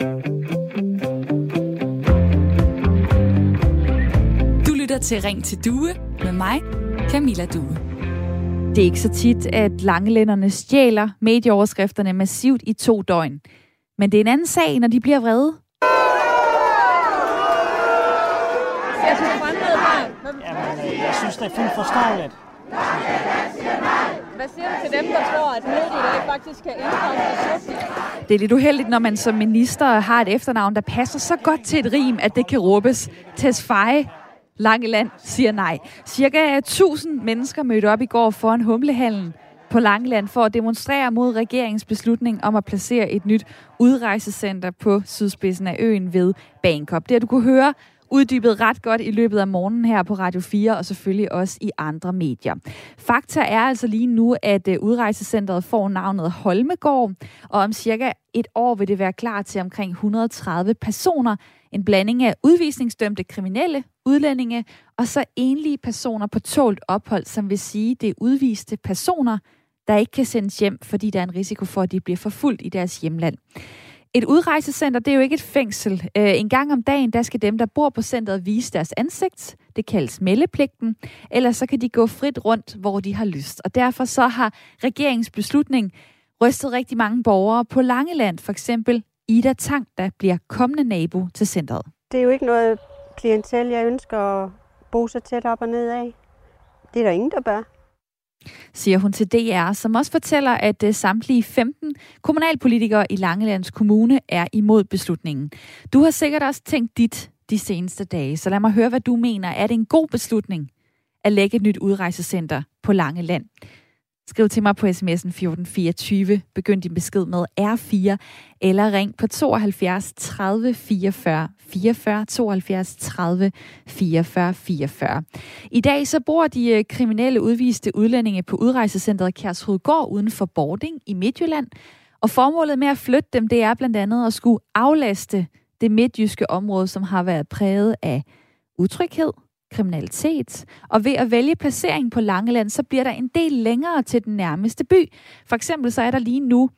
Du lytter til Ring til Due med mig, Camilla Due. Det er ikke så tit, at langelænderne stjæler medieoverskrifterne massivt i to døgn. Men det er en anden sag, når de bliver vrede. Øh, jeg synes, det er fuldt forståeligt. Hvad siger du til dem, der tror, at mødet i faktisk kan indkræfte Det er lidt uheldigt, når man som minister har et efternavn, der passer så godt til et rim, at det kan råbes. Tesfaye Langeland siger nej. Cirka 1000 mennesker mødte op i går foran Humlehallen på Langeland for at demonstrere mod regeringens beslutning om at placere et nyt udrejsecenter på sydspidsen af øen ved Bangkok. Det har du kunne høre uddybet ret godt i løbet af morgenen her på Radio 4, og selvfølgelig også i andre medier. Fakta er altså lige nu, at øh, udrejsecentret får navnet Holmegård, og om cirka et år vil det være klar til omkring 130 personer. En blanding af udvisningsdømte kriminelle, udlændinge og så enlige personer på tålt ophold, som vil sige, det er udviste personer, der ikke kan sendes hjem, fordi der er en risiko for, at de bliver forfulgt i deres hjemland. Et udrejsecenter, det er jo ikke et fængsel. Øh, en gang om dagen, der skal dem, der bor på centret, vise deres ansigt. Det kaldes meldepligten. Ellers så kan de gå frit rundt, hvor de har lyst. Og derfor så har regeringens beslutning rystet rigtig mange borgere på Langeland. For eksempel Ida Tang, der bliver kommende nabo til centret. Det er jo ikke noget klientel, jeg ønsker at bo så tæt op og ned af. Det er der ingen, der bør siger hun til DR, som også fortæller, at øh, samtlige 15 kommunalpolitikere i Langelands Kommune er imod beslutningen. Du har sikkert også tænkt dit de seneste dage, så lad mig høre, hvad du mener. Er det en god beslutning at lægge et nyt udrejsecenter på Langeland? Skriv til mig på sms'en 1424. Begynd din besked med R4, eller ring på 72 30 44 44 72 30 44 44. I dag så bor de øh, kriminelle udviste udlændinge på udrejsecentret Kærshovedgård uden for Bording i Midtjylland. Og formålet med at flytte dem, det er blandt andet at skulle aflaste det midtjyske område, som har været præget af utryghed, kriminalitet. Og ved at vælge placering på Langeland, så bliver der en del længere til den nærmeste by. For eksempel så er der lige nu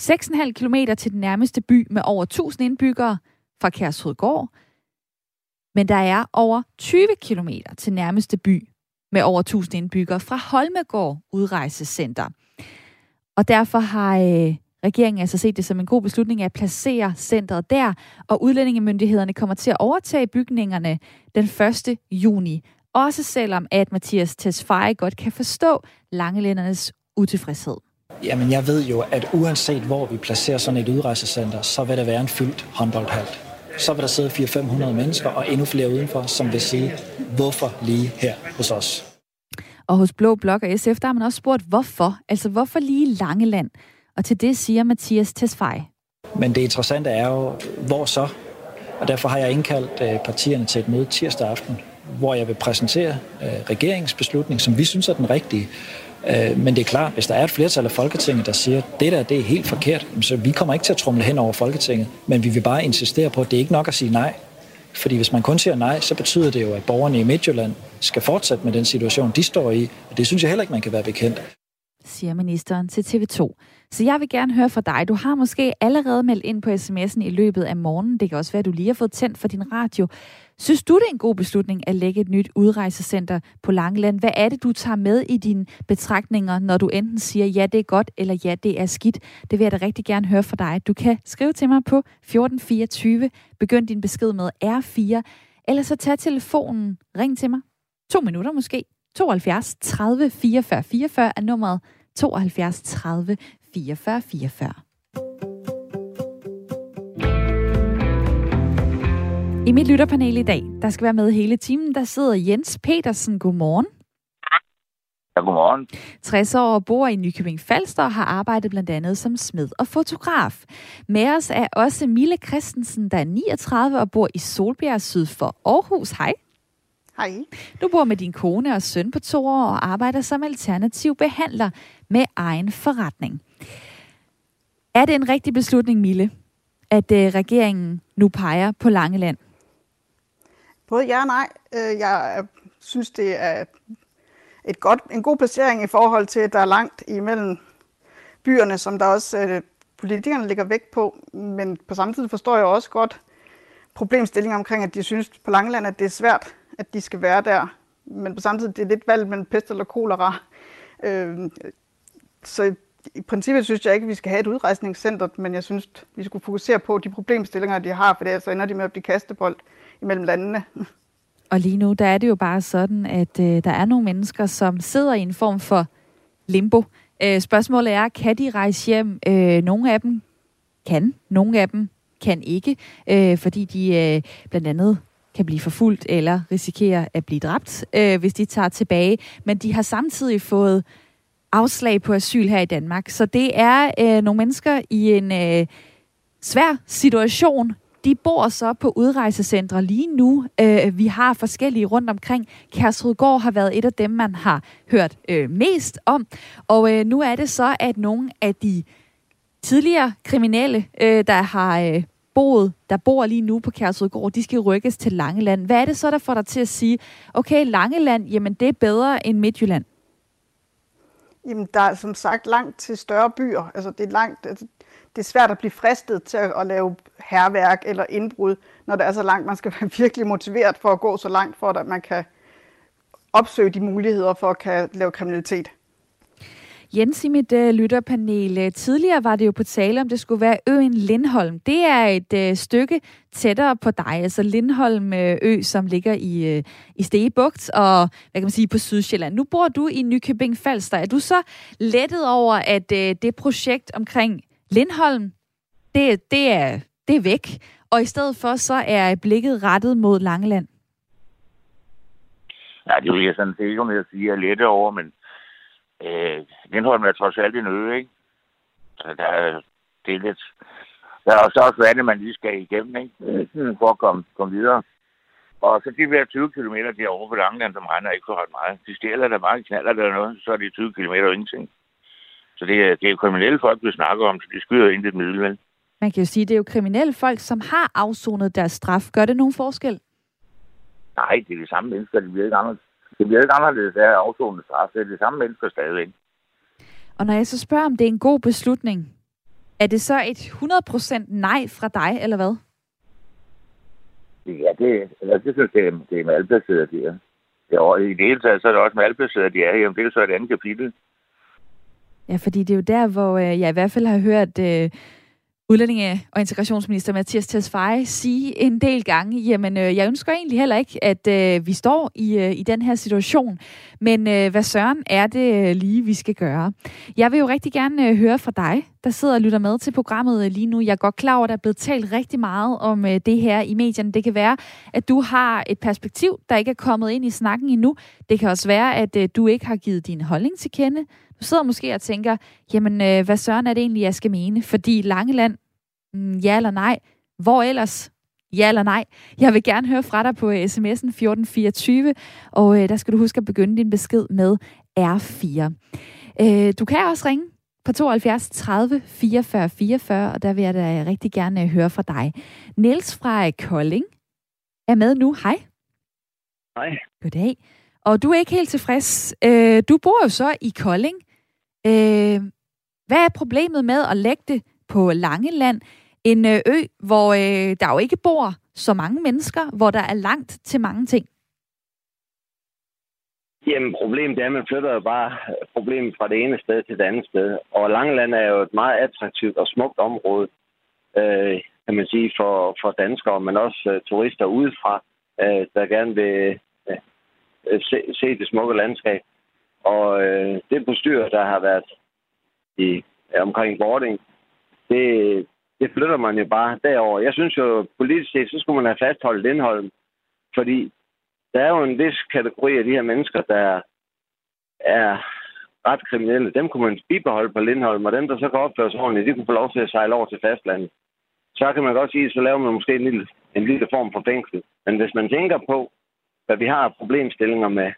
6,5 km til den nærmeste by med over 1000 indbyggere fra Kærshovedgård. Men der er over 20 km til nærmeste by med over 1000 indbyggere fra Holmegård Udrejsecenter. Og derfor har øh, Regeringen altså set det som en god beslutning at placere centret der, og udlændingemyndighederne kommer til at overtage bygningerne den 1. juni. Også selvom at Mathias Tesfaye godt kan forstå langelændernes utilfredshed. Jamen, jeg ved jo, at uanset hvor vi placerer sådan et udrejsecenter, så vil der være en fyldt håndboldhal. Så vil der sidde 400-500 mennesker og endnu flere udenfor, som vil sige, hvorfor lige her hos os? Og hos Blå Blok og SF, der har man også spurgt, hvorfor? Altså, hvorfor lige Langeland? Og til det siger Mathias Tesfaye. Men det interessante er jo, hvor så? Og derfor har jeg indkaldt øh, partierne til et møde tirsdag aften, hvor jeg vil præsentere øh, regeringsbeslutning, som vi synes er den rigtige. Øh, men det er klart, hvis der er et flertal af Folketinget, der siger, at det der det er helt forkert, så vi kommer ikke til at trumle hen over Folketinget, men vi vil bare insistere på, at det er ikke nok at sige nej. Fordi hvis man kun siger nej, så betyder det jo, at borgerne i Midtjylland skal fortsætte med den situation, de står i. Og det synes jeg heller ikke, man kan være bekendt. Siger ministeren til TV2. Så jeg vil gerne høre fra dig. Du har måske allerede meldt ind på sms'en i løbet af morgenen. Det kan også være, at du lige har fået tændt for din radio. Synes du, det er en god beslutning at lægge et nyt udrejsecenter på Langeland? Hvad er det, du tager med i dine betragtninger, når du enten siger, ja, det er godt, eller ja, det er skidt? Det vil jeg da rigtig gerne høre fra dig. Du kan skrive til mig på 1424. Begynd din besked med R4. Eller så tag telefonen. Ring til mig. To minutter måske. 72 30 44 44 er nummeret 72 30 44 44. I mit lytterpanel i dag, der skal være med hele timen, der sidder Jens Petersen. Godmorgen. Ja, godmorgen. 60 år og bor i Nykøbing Falster og har arbejdet blandt andet som smed og fotograf. Med os er også Mille Christensen, der er 39 og bor i Solbjerg syd for Aarhus. Hej. Hej. Du bor med din kone og søn på to år og arbejder som alternativ behandler med egen forretning. Er det en rigtig beslutning, Mille, at øh, regeringen nu peger på Langeland? Både ja og nej. Øh, jeg øh, synes, det er et godt, en god placering i forhold til, at der er langt imellem byerne, som der også øh, politikerne lægger vægt på, men på samme tid forstår jeg også godt problemstillingen omkring, at de synes på Langeland, at det er svært, at de skal være der. Men på samme tid, det er lidt valg mellem pest eller kolera. Øh, så i princippet synes jeg ikke, at vi skal have et udrejsningscenter, men jeg synes, vi skulle fokusere på de problemstillinger, de har, for det så ender de med at blive kastebold imellem landene. Og lige nu, der er det jo bare sådan, at øh, der er nogle mennesker, som sidder i en form for limbo. Øh, spørgsmålet er, kan de rejse hjem? Øh, nogle af dem kan, nogle af dem kan ikke, øh, fordi de øh, blandt andet kan blive forfulgt eller risikere at blive dræbt, øh, hvis de tager tilbage. Men de har samtidig fået afslag på asyl her i Danmark. Så det er øh, nogle mennesker i en øh, svær situation. De bor så på udrejsecentre lige nu. Øh, vi har forskellige rundt omkring. Kærsrudgård har været et af dem, man har hørt øh, mest om. Og øh, nu er det så, at nogle af de tidligere kriminelle, øh, der har øh, boet, der bor lige nu på Kærsrudgård, de skal rykkes til Langeland. Hvad er det så, der får dig til at sige, okay, Langeland, jamen det er bedre end Midtjylland? Jamen, der er som sagt langt til større byer. Altså, det er langt, altså, det er svært at blive fristet til at, at lave herværk eller indbrud, når det er så langt. Man skal være virkelig motiveret for at gå så langt, for at man kan opsøge de muligheder for at kan lave kriminalitet. Jens, i mit uh, lytterpanel, øh, tidligere var det jo på tale, om det skulle være øen Lindholm. Det er et uh, stykke tættere på dig, altså Lindholm uh, ø, som ligger i, uh, i Stegebugt og hvad kan man sige, på Sydsjælland. Nu bor du i Nykøbing Falster. Er du så lettet over, at uh, det projekt omkring Lindholm, det, det, er, det er væk, og i stedet for så er blikket rettet mod Langeland? Ja, det vil jeg sådan set ikke, om jeg siger lette over, men Øh, Lindholm er trods alt en ø, ikke? Så der er, det er lidt... Der er også også vand, man lige skal igennem, ikke? Øh, for at komme, komme videre. Og så de der 20 km derovre på Langeland, som regner ikke for ret meget. De stjæler der mange knaller der noget, så er det 20 km ingenting. Så det er, det er kriminelle folk, vi snakker om, så de skyder ind i middel, vel? Man kan jo sige, at det er jo kriminelle folk, som har afsonet deres straf. Gør det nogen forskel? Nej, det er de samme mennesker, de bliver ikke anderledes. Det bliver ikke anderledes af afsonet straf. Det er de samme mennesker stadigvæk. Og når jeg så spørger, om det er en god beslutning, er det så et 100% nej fra dig, eller hvad? Ja, det, altså, det synes jeg, det er malplaceret, det er. Ja, og i det hele taget, så er det også malplaceret, det er. Jamen, det er så et andet kapitel. Ja, fordi det er jo der, hvor øh, jeg i hvert fald har hørt øh, udlændinge- og integrationsminister Mathias Tesfaye sige en del gange, jamen øh, jeg ønsker egentlig heller ikke, at øh, vi står i, øh, i den her situation, men øh, hvad søren er det øh, lige, vi skal gøre? Jeg vil jo rigtig gerne øh, høre fra dig, der sidder og lytter med til programmet øh, lige nu. Jeg er godt klar over, at der er blevet talt rigtig meget om øh, det her i medierne. Det kan være, at du har et perspektiv, der ikke er kommet ind i snakken endnu. Det kan også være, at øh, du ikke har givet din holdning til kende. Du sidder måske og tænker, jamen øh, hvad søren er det egentlig, jeg skal mene? Fordi Langeland, mm, ja eller nej? Hvor ellers? Ja eller nej? Jeg vil gerne høre fra dig på sms'en 1424, og øh, der skal du huske at begynde din besked med R4. Øh, du kan også ringe på 72 30 44 44, og der vil jeg da rigtig gerne høre fra dig. Niels fra Kolding er med nu. Hej. Hej. Goddag. Og du er ikke helt tilfreds. Øh, du bor jo så i Kolding. Øh, hvad er problemet med at lægge det på Langeland? En øh, ø, hvor øh, der jo ikke bor så mange mennesker, hvor der er langt til mange ting. Jamen, problemet er, at man flytter jo bare problemet fra det ene sted til det andet sted. Og Langeland er jo et meget attraktivt og smukt område, øh, kan man sige, for, for danskere, men også øh, turister udefra, øh, der gerne vil øh, se, se det smukke landskab. Og øh, det bestyr, der har været i, omkring boarding, det, det flytter man jo bare derover. Jeg synes jo, politisk set, så skulle man have fastholdt Lindholm, fordi der er jo en vis kategori af de her mennesker, der er ret kriminelle. Dem kunne man bibeholde på Lindholm, og dem, der så kan opføre sig ordentligt, de kunne få lov til at sejle over til fastlandet. Så kan man godt sige, så laver man måske en lille, en lille form for fængsel. Men hvis man tænker på, hvad vi har problemstillinger med,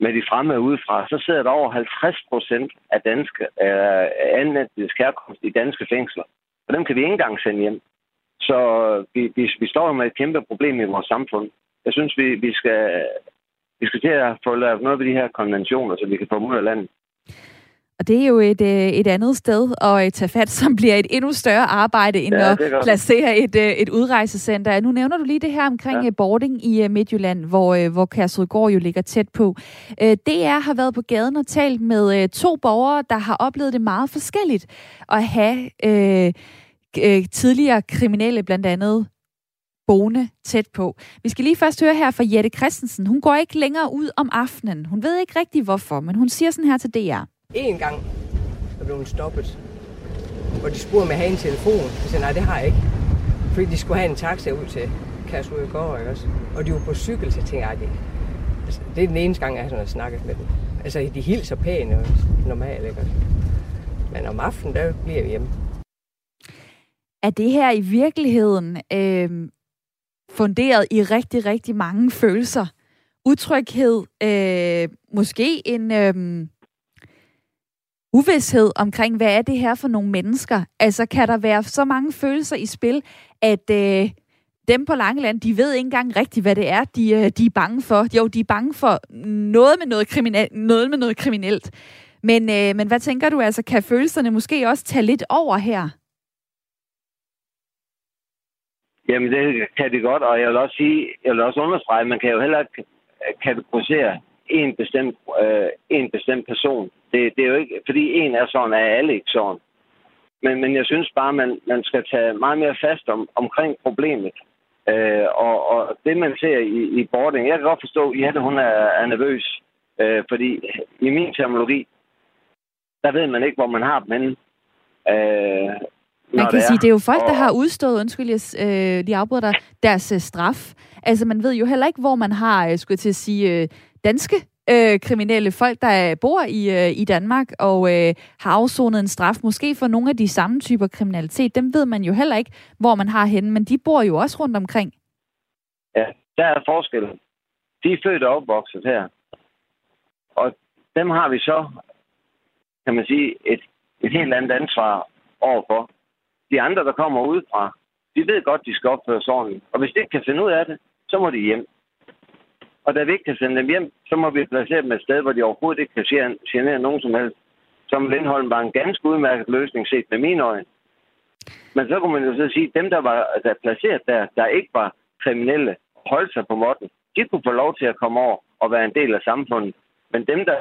med de fremme udefra, så sidder der over 50 procent af danske øh, anden herkomst i danske fængsler. Og dem kan vi ikke engang sende hjem. Så vi, vi, vi står med et kæmpe problem i vores samfund. Jeg synes, vi, vi, skal, vi skal til at få lavet noget ved de her konventioner, så vi kan få dem ud af landet. Og det er jo et, øh, et andet sted at tage fat, som bliver et endnu større arbejde, end Ja, at placere et, øh, et udrejsecenter. Nu nævner du lige det her omkring Ja. boarding i øh, Midtjylland, hvor, øh, hvor Kærsudgård jo ligger tæt på. Øh, DR har været på gaden og talt med øh, to borgere, der har oplevet det meget forskelligt at have øh, øh, tidligere kriminelle, blandt andet boende tæt på. Vi skal lige først høre her fra Jette Christensen. Hun går ikke længere ud om aftenen. Hun ved ikke rigtig hvorfor, men hun siger sådan her til DR. En gang er blevet stoppet, og de spurgte, om jeg havde en telefon. Jeg sagde, nej, det har jeg ikke. Fordi de skulle have en taxa ud til Kærsudgård, ikke også? Og de var på cykel, så jeg tænkte, det, altså, det er den eneste gang, jeg har sådan snakket med dem. Altså, de hilser pæne og normalt, ikke også? Men om aftenen, der bliver vi hjemme. Er det her i virkeligheden øh, funderet i rigtig, rigtig mange følelser? Utryghed, øh, måske en øh, uvidshed omkring, hvad er det her for nogle mennesker? Altså, kan der være så mange følelser i spil, at øh, dem på Langeland, de ved ikke engang rigtigt, hvad det er, de, øh, de er bange for. Jo, de er bange for noget med noget, kriminel, noget, med noget kriminelt. Men, øh, men hvad tænker du, altså, kan følelserne måske også tage lidt over her? Jamen, det kan det godt, og jeg vil også sige, jeg vil også understrege, at man kan jo heller ikke kategorisere en bestemt, øh, en bestemt person. Det, det er jo ikke, fordi en er sådan, er alle ikke sådan. Men, men jeg synes bare, man, man skal tage meget mere fast om, omkring problemet. Øh, og, og det, man ser i, i boarding, jeg kan godt forstå, at Jette, hun er, er nervøs. Øh, fordi i min terminologi, der ved man ikke, hvor man har dem henne. Øh, Man kan sige, det er jo folk, der har udstået, undskyld, jeg øh, lige afbryder dig, deres øh, straf. Altså, man ved jo heller ikke, hvor man har, øh, skulle jeg til at sige, øh, danske øh, kriminelle folk, der bor i, øh, i Danmark og øh, har afsonet en straf, måske for nogle af de samme typer kriminalitet. Dem ved man jo heller ikke, hvor man har henne, men de bor jo også rundt omkring. Ja, der er forskel. De er født og opvokset her. Og dem har vi så, kan man sige, et, et helt andet ansvar overfor. De andre, der kommer udefra, de ved godt, de skal opføre sig ordentligt. Og hvis de ikke kan finde ud af det, så må de hjem. Og da vi ikke kan sende dem hjem, så må vi placere dem et sted, hvor de overhovedet ikke kan genere- nogen som helst. Som Lindholm var en ganske udmærket løsning set med mine øjne. Men så kunne man jo så sige, at dem, der var der placeret der, der ikke var kriminelle, holdt sig på måtten, de kunne få lov til at komme over og være en del af samfundet. Men dem, der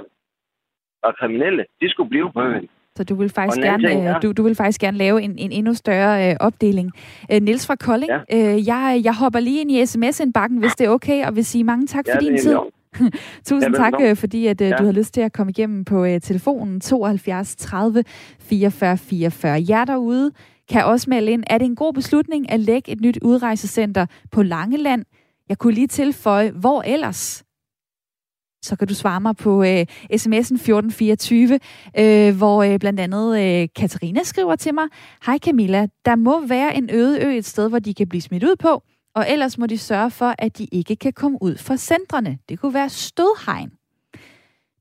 var kriminelle, de skulle blive på øen. Så du vil faktisk, gerne, ting øh, er- du, du vil faktisk gerne lave en, en endnu større øh, opdeling. Øh, Niels fra Kolding, ja. øh, jeg, jeg hopper lige ind i sms-indbakken, hvis det er okay, og vil sige mange tak Ja, for din tid. Tusind Ja, tak, velbekomme. øh, fordi at, øh, Ja. du har lyst til at komme igennem på øh, telefonen 72 30 44 44. Jer derude kan også melde ind, er det en god beslutning at lægge et nyt udrejsecenter på Langeland? Jeg kunne lige tilføje, hvor ellers? Så kan du svare mig på øh, sms'en 1424, øh, hvor øh, blandt andet øh, Katarina skriver til mig, Hej Camilla, der må være en øde ø et sted, hvor de kan blive smidt ud på, og ellers må de sørge for, at de ikke kan komme ud fra centrene. Det kunne være stødhegn.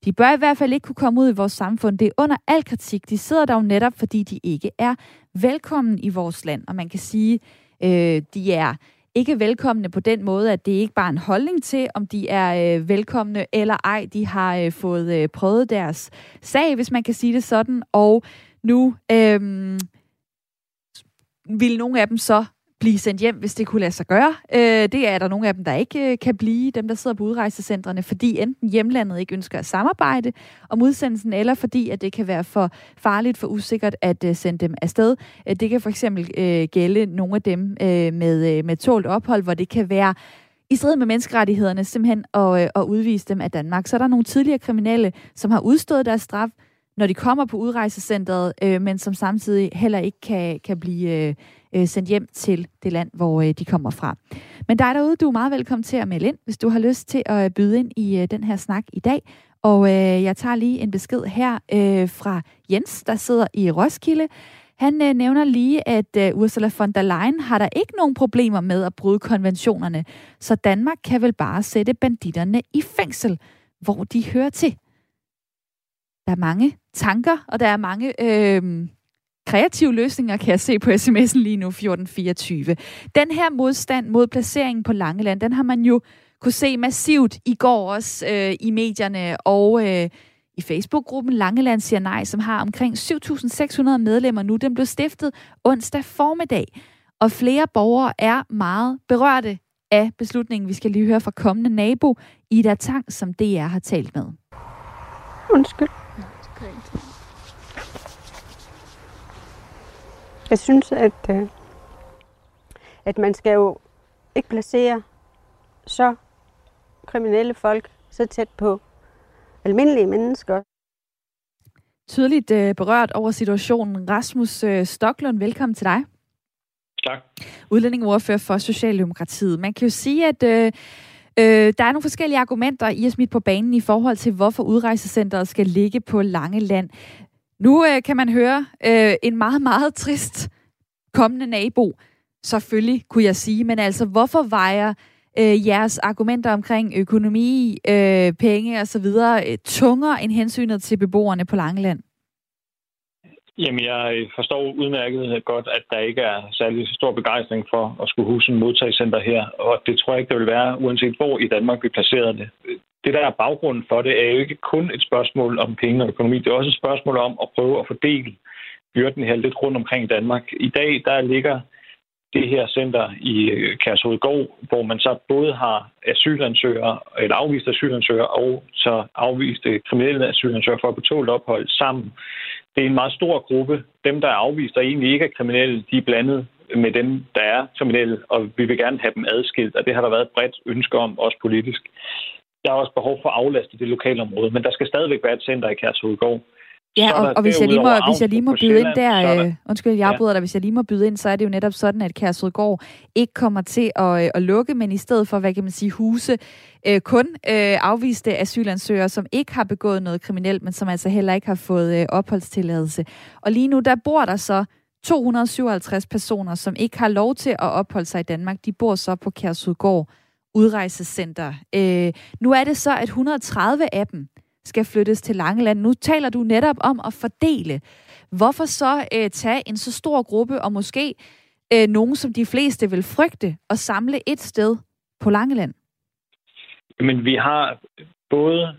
De bør i hvert fald ikke kunne komme ud i vores samfund. Det er under al kritik. De sidder der jo netop, fordi de ikke er velkommen i vores land. Og man kan sige, øh, de er ikke velkomne på den måde, at det ikke bare er en holdning til, om de er øh, velkomne eller ej. De har øh, fået øh, prøvet deres sag, hvis man kan sige det sådan, og nu øh, vil nogle af dem så blive sendt hjem, hvis det kunne lade sig gøre. Øh, det er der nogle af dem, der ikke øh, kan blive, dem der sidder på udrejsecentrene, fordi enten hjemlandet ikke ønsker at samarbejde om udsendelsen, eller fordi at det kan være for farligt, for usikkert at øh, sende dem afsted. Øh, det kan for eksempel øh, gælde nogle af dem øh, med, øh, med tålt ophold, hvor det kan være i strid med menneskerettighederne simpelthen at, øh, at udvise dem af Danmark. Så er der nogle tidligere kriminelle, som har udstået deres straf, når de kommer på udrejsecentret, øh, men som samtidig heller ikke kan, kan blive øh, øh, sendt hjem til det land, hvor øh, de kommer fra. Men dig derude, du er meget velkommen til at melde ind, hvis du har lyst til at byde ind i øh, den her snak i dag. Og øh, jeg tager lige en besked her øh, fra Jens, der sidder i Roskilde. Han øh, nævner lige, at øh, Ursula von der Leyen har der ikke nogen problemer med at bryde konventionerne, så Danmark kan vel bare sætte banditterne i fængsel, hvor de hører til. Der er mange tanker, og der er mange øh, kreative løsninger, kan jeg se på sms'en lige nu, 1424. Den her modstand mod placeringen på Langeland, den har man jo kunne se massivt i går også øh, i medierne og øh, i Facebook-gruppen Langeland siger nej, som har omkring 7.600 medlemmer nu. Den blev stiftet onsdag formiddag, og flere borgere er meget berørte af beslutningen. Vi skal lige høre fra kommende nabo, Ida Tang, som DR har talt med. Undskyld. Jeg synes, at, øh, at man skal jo ikke placere så kriminelle folk så tæt på almindelige mennesker. Tydeligt øh, berørt over situationen. Rasmus øh, Stoklund, velkommen til dig. Tak. Udlændingeordfører for Socialdemokratiet. Man kan jo sige, at øh, øh, der er nogle forskellige argumenter, I har smidt på banen i forhold til, hvorfor udrejsecenteret skal ligge på Lange Land. Nu øh, kan man høre øh, en meget, meget trist kommende nabo, selvfølgelig kunne jeg sige, men altså, hvorfor vejer øh, jeres argumenter omkring økonomi, øh, penge osv. Øh, tungere end hensynet til beboerne på Langeland? Jamen, jeg forstår udmærket godt, at der ikke er særlig stor begejstring for at skulle huske en modtagscenter her, og det tror jeg ikke, der vil være, uanset hvor i Danmark vi placerer det. Det, der er baggrunden for det, er jo ikke kun et spørgsmål om penge og økonomi, det er også et spørgsmål om at prøve at fordele byrden her lidt rundt omkring i Danmark. I dag, der ligger det her center i øh, Kærshovedgård, hvor man så både har asylansøgere, eller afviste asylansøgere, og så afviste kriminelle asylansøgere for at betåle ophold sammen. Det er en meget stor gruppe. Dem, der er afvist og egentlig ikke er kriminelle, de er blandet med dem, der er kriminelle, og vi vil gerne have dem adskilt, og det har der været et bredt ønske om, også politisk. Der er også behov for at aflaste det lokale område, men der skal stadigvæk være et center i Kærshovedgård. Ja, og, og hvis, jeg lige må, hvis jeg lige må byde ind der, øh, undskyld, jeg afbryder ja. dig, hvis jeg lige må byde ind, så er det jo netop sådan, at Kærsrødgård ikke kommer til at, øh, at lukke, men i stedet for, hvad kan man sige, huse øh, kun øh, afviste asylansøgere, som ikke har begået noget kriminelt, men som altså heller ikke har fået øh, opholdstilladelse. Og lige nu, der bor der så 257 personer, som ikke har lov til at opholde sig i Danmark. De bor så på Kærsrødgård udrejsecenter. Øh, nu er det så, at 130 af dem, skal flyttes til Langeland. Nu taler du netop om at fordele. Hvorfor så øh, tage en så stor gruppe, og måske øh, nogen, som de fleste vil frygte, og samle et sted på Langeland? Men vi har både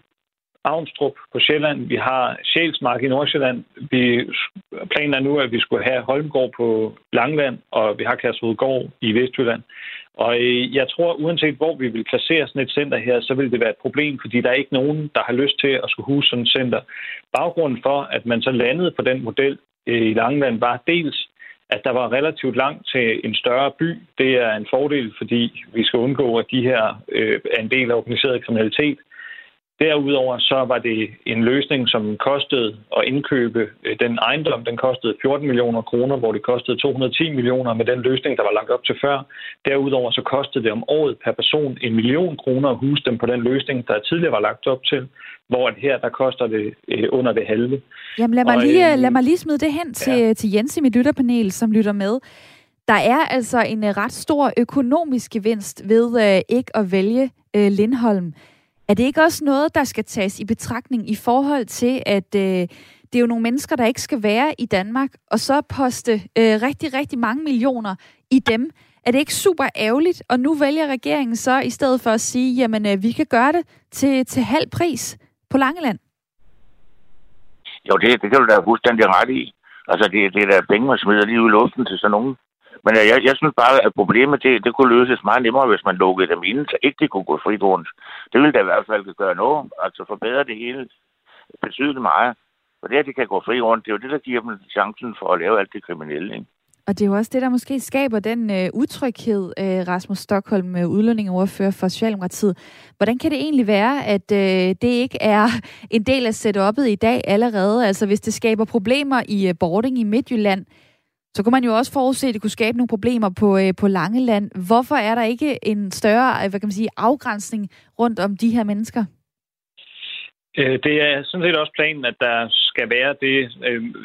Avnstrup på Sjælland, vi har Sjælsmark i Nordsjælland. Vi, planer nu, at vi skulle have Holmgård på Langland, og vi har Kærshovedgård i Vestjylland. Og øh, jeg tror, uanset hvor vi vil placere sådan et center her, så vil det være et problem, fordi der er ikke nogen, der har lyst til at skulle huse sådan et center. Baggrunden for, at man så landede på den model øh, i Langeland, var dels, at der var relativt langt til en større by. Det er en fordel, fordi vi skal undgå, at de her øh, er en del af organiseret kriminalitet. Derudover så var det en løsning, som kostede at indkøbe øh, den ejendom. Den kostede 14 millioner kroner, hvor det kostede 210 millioner med den løsning, der var lagt op til før. Derudover så kostede det om året per person en million kroner at huse dem på den løsning, der tidligere var lagt op til, hvor her der koster det øh, under det halve. Jamen lad mig, lige, øh, lad mig lige smide det hen til, ja. til Jens i mit lytterpanel, som lytter med. Der er altså en ret stor økonomisk gevinst ved øh, ikke at vælge øh, Lindholm. Er det ikke også noget, der skal tages i betragtning i forhold til, at øh, det er jo nogle mennesker, der ikke skal være i Danmark, og så poste øh, rigtig, rigtig mange millioner i dem? Er det ikke super ærgerligt? Og nu vælger regeringen så i stedet for at sige, jamen øh, vi kan gøre det til, til halv pris på Langeland. Jo, det, det kan du da fuldstændig ret i. Altså, det, det er der penge, man smider lige ud i luften til sådan nogen. Men jeg, jeg synes bare, at problemet det, det kunne løses meget nemmere, hvis man lukkede dem ind, så ikke de kunne gå frit rundt. Det ville da i hvert fald gøre noget, altså forbedre det hele betydeligt meget. For det, at de kan gå fri rundt, det er jo det, der giver dem chancen for at lave alt det kriminelle. Ikke? Og det er jo også det, der måske skaber den øh, utryghed, øh, Rasmus Stockholm, med udlændingeordfører for Socialdemokratiet. Hvordan kan det egentlig være, at øh, det ikke er en del af setup'et i dag allerede? Altså hvis det skaber problemer i øh, boarding i Midtjylland, så kunne man jo også forudse, at det kunne skabe nogle problemer på, øh, på Langeland. Hvorfor er der ikke en større øh, hvad kan man sige, afgrænsning rundt om de her mennesker? Øh, det er sådan set også planen, at der skal være det,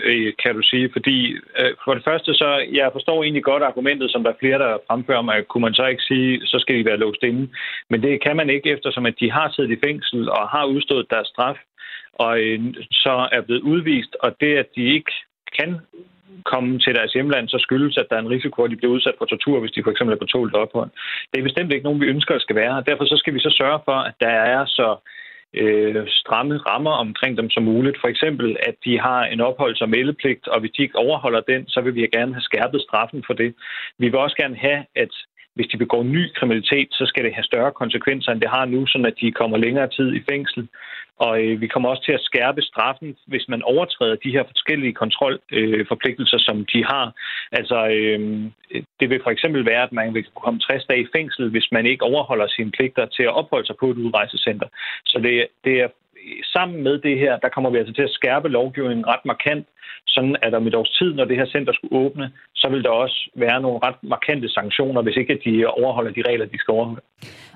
øh, kan du sige, fordi for det første så, jeg forstår egentlig godt argumentet, som der er flere, der fremfører mig. kunne man så ikke sige, så skal de være låst inde. Men det kan man ikke, eftersom at de har siddet i fængsel og har udstået deres straf, og så er blevet udvist, og det, at de ikke kan komme til deres hjemland, så skyldes, at der er en risiko, at de bliver udsat for tortur, hvis de for eksempel er på tålt ophold. Det er bestemt ikke nogen, vi ønsker, at skal være her. Derfor så skal vi så sørge for, at der er så øh, stramme rammer omkring dem som muligt. For eksempel, at de har en opholds- og meldepligt, og hvis de ikke overholder den, så vil vi gerne have skærpet straffen for det. Vi vil også gerne have, at hvis de begår ny kriminalitet, så skal det have større konsekvenser, end det har nu, sådan at de kommer længere tid i fængsel. Og øh, vi kommer også til at skærpe straffen, hvis man overtræder de her forskellige kontrolforpligtelser, øh, som de har. Altså, øh, det vil for eksempel være, at man vil komme 60 dage i fængsel, hvis man ikke overholder sine pligter til at opholde sig på et udrejsecenter. Så det, det er sammen med det her, der kommer vi altså til at skærpe lovgivningen ret markant, sådan at om et års tid, når det her center skulle åbne, så vil der også være nogle ret markante sanktioner, hvis ikke de overholder de regler, de skal overholde.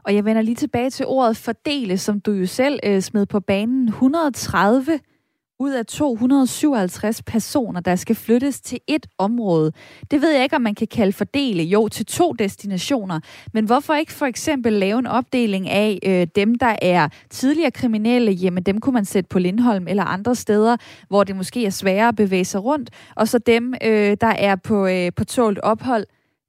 Og jeg vender lige tilbage til ordet fordele, som du jo selv øh, smed på banen. 130 ud af 257 personer, der skal flyttes til et område. Det ved jeg ikke, om man kan kalde fordele, jo, til to destinationer. Men hvorfor ikke for eksempel lave en opdeling af øh, dem, der er tidligere kriminelle, jamen dem kunne man sætte på Lindholm eller andre steder, hvor det måske er sværere at bevæge sig rundt, og så dem, øh, der er på, øh, på tålt ophold,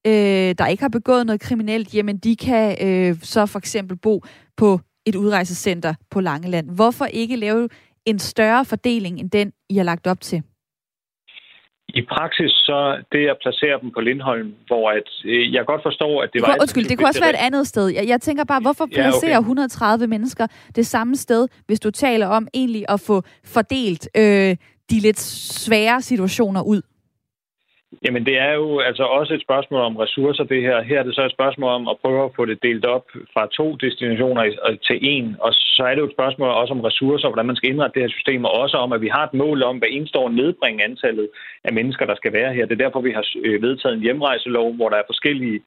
øh, der ikke har begået noget kriminelt, jamen de kan øh, så for eksempel bo på et udrejsecenter på Langeland. Hvorfor ikke lave en større fordeling end den, I har lagt op til? I praksis så det at placere dem på Lindholm, hvor at, øh, jeg godt forstår, at det var... Undskyld, det kunne også være et andet sted. Jeg, jeg tænker bare, hvorfor placere ja, okay. 130 mennesker det samme sted, hvis du taler om egentlig at få fordelt øh, de lidt svære situationer ud? Jamen det er jo altså også et spørgsmål om ressourcer, det her. Her er det så et spørgsmål om at prøve at få det delt op fra to destinationer til en. Og så er det jo et spørgsmål også om ressourcer, hvordan man skal indrette det her system, og også om, at vi har et mål om, hvad eneste år nedbringe antallet af mennesker, der skal være her. Det er derfor, vi har øh, vedtaget en hjemrejselov, hvor der er forskellige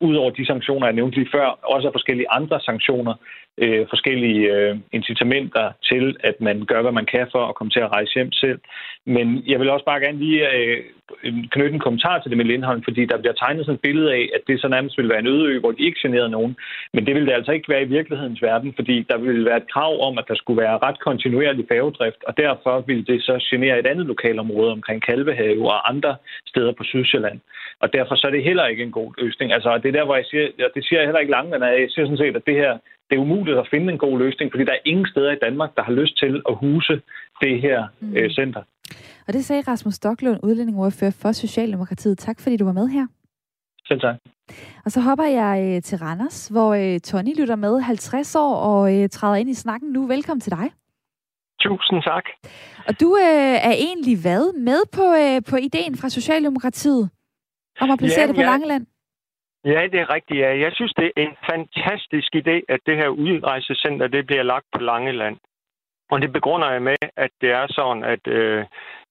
udover de sanktioner, jeg nævnte lige før, også er forskellige andre sanktioner, øh, forskellige øh, incitamenter til, at man gør, hvad man kan for at komme til at rejse hjem selv. Men jeg vil også bare gerne lige øh, knytte en kommentar til det med Lindholm, fordi der bliver tegnet sådan et billede af, at det så nærmest vil være en øde ø, hvor de ikke generer nogen. Men det vil det altså ikke være i virkelighedens verden, fordi der vil være et krav om, at der skulle være ret kontinuerlig færgedrift, og derfor vil det så genere et andet lokalområde omkring Kalvehave og andre steder på Sydsjælland. Og derfor så er det heller ikke en god løsning. Altså, det er der, hvor jeg siger, det siger jeg heller ikke langt, men jeg siger sådan set, at det her det er umuligt at finde en god løsning, fordi der er ingen steder i Danmark, der har lyst til at huse det her mm. øh, center. Og det sagde Rasmus Stocklund, udlændingordfører for Socialdemokratiet. Tak fordi du var med her. Selv tak. Og så hopper jeg øh, til Randers, hvor øh, Tony lytter med 50 år og øh, træder ind i snakken nu. Velkommen til dig. Tusind tak. Og du øh, er egentlig hvad med på, øh, på ideen fra Socialdemokratiet om at placere ja, det på ja. Langeland? Ja, det er rigtigt. Ja. Jeg synes, det er en fantastisk idé, at det her udrejsecenter det bliver lagt på Langeland. Og det begrunder jeg med, at det er sådan, at øh,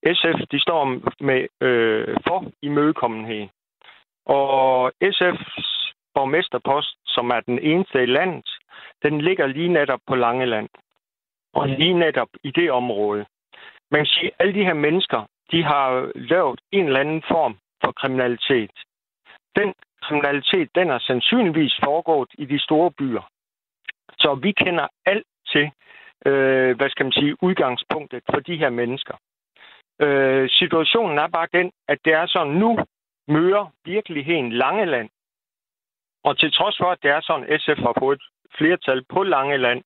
SF de står med øh, for imødekommenhed. Og SF's borgmesterpost, som er den eneste i landet, den ligger lige netop på Langeland. Og lige netop i det område. Man kan sige, at alle de her mennesker, de har lavet en eller anden form for kriminalitet. Den kriminalitet, den er sandsynligvis foregået i de store byer. Så vi kender alt til, øh, hvad skal man sige, udgangspunktet for de her mennesker. Øh, situationen er bare den, at det er sådan, nu møder virkeligheden Langeland. Og til trods for, at det er sådan, SF har fået et flertal på Langeland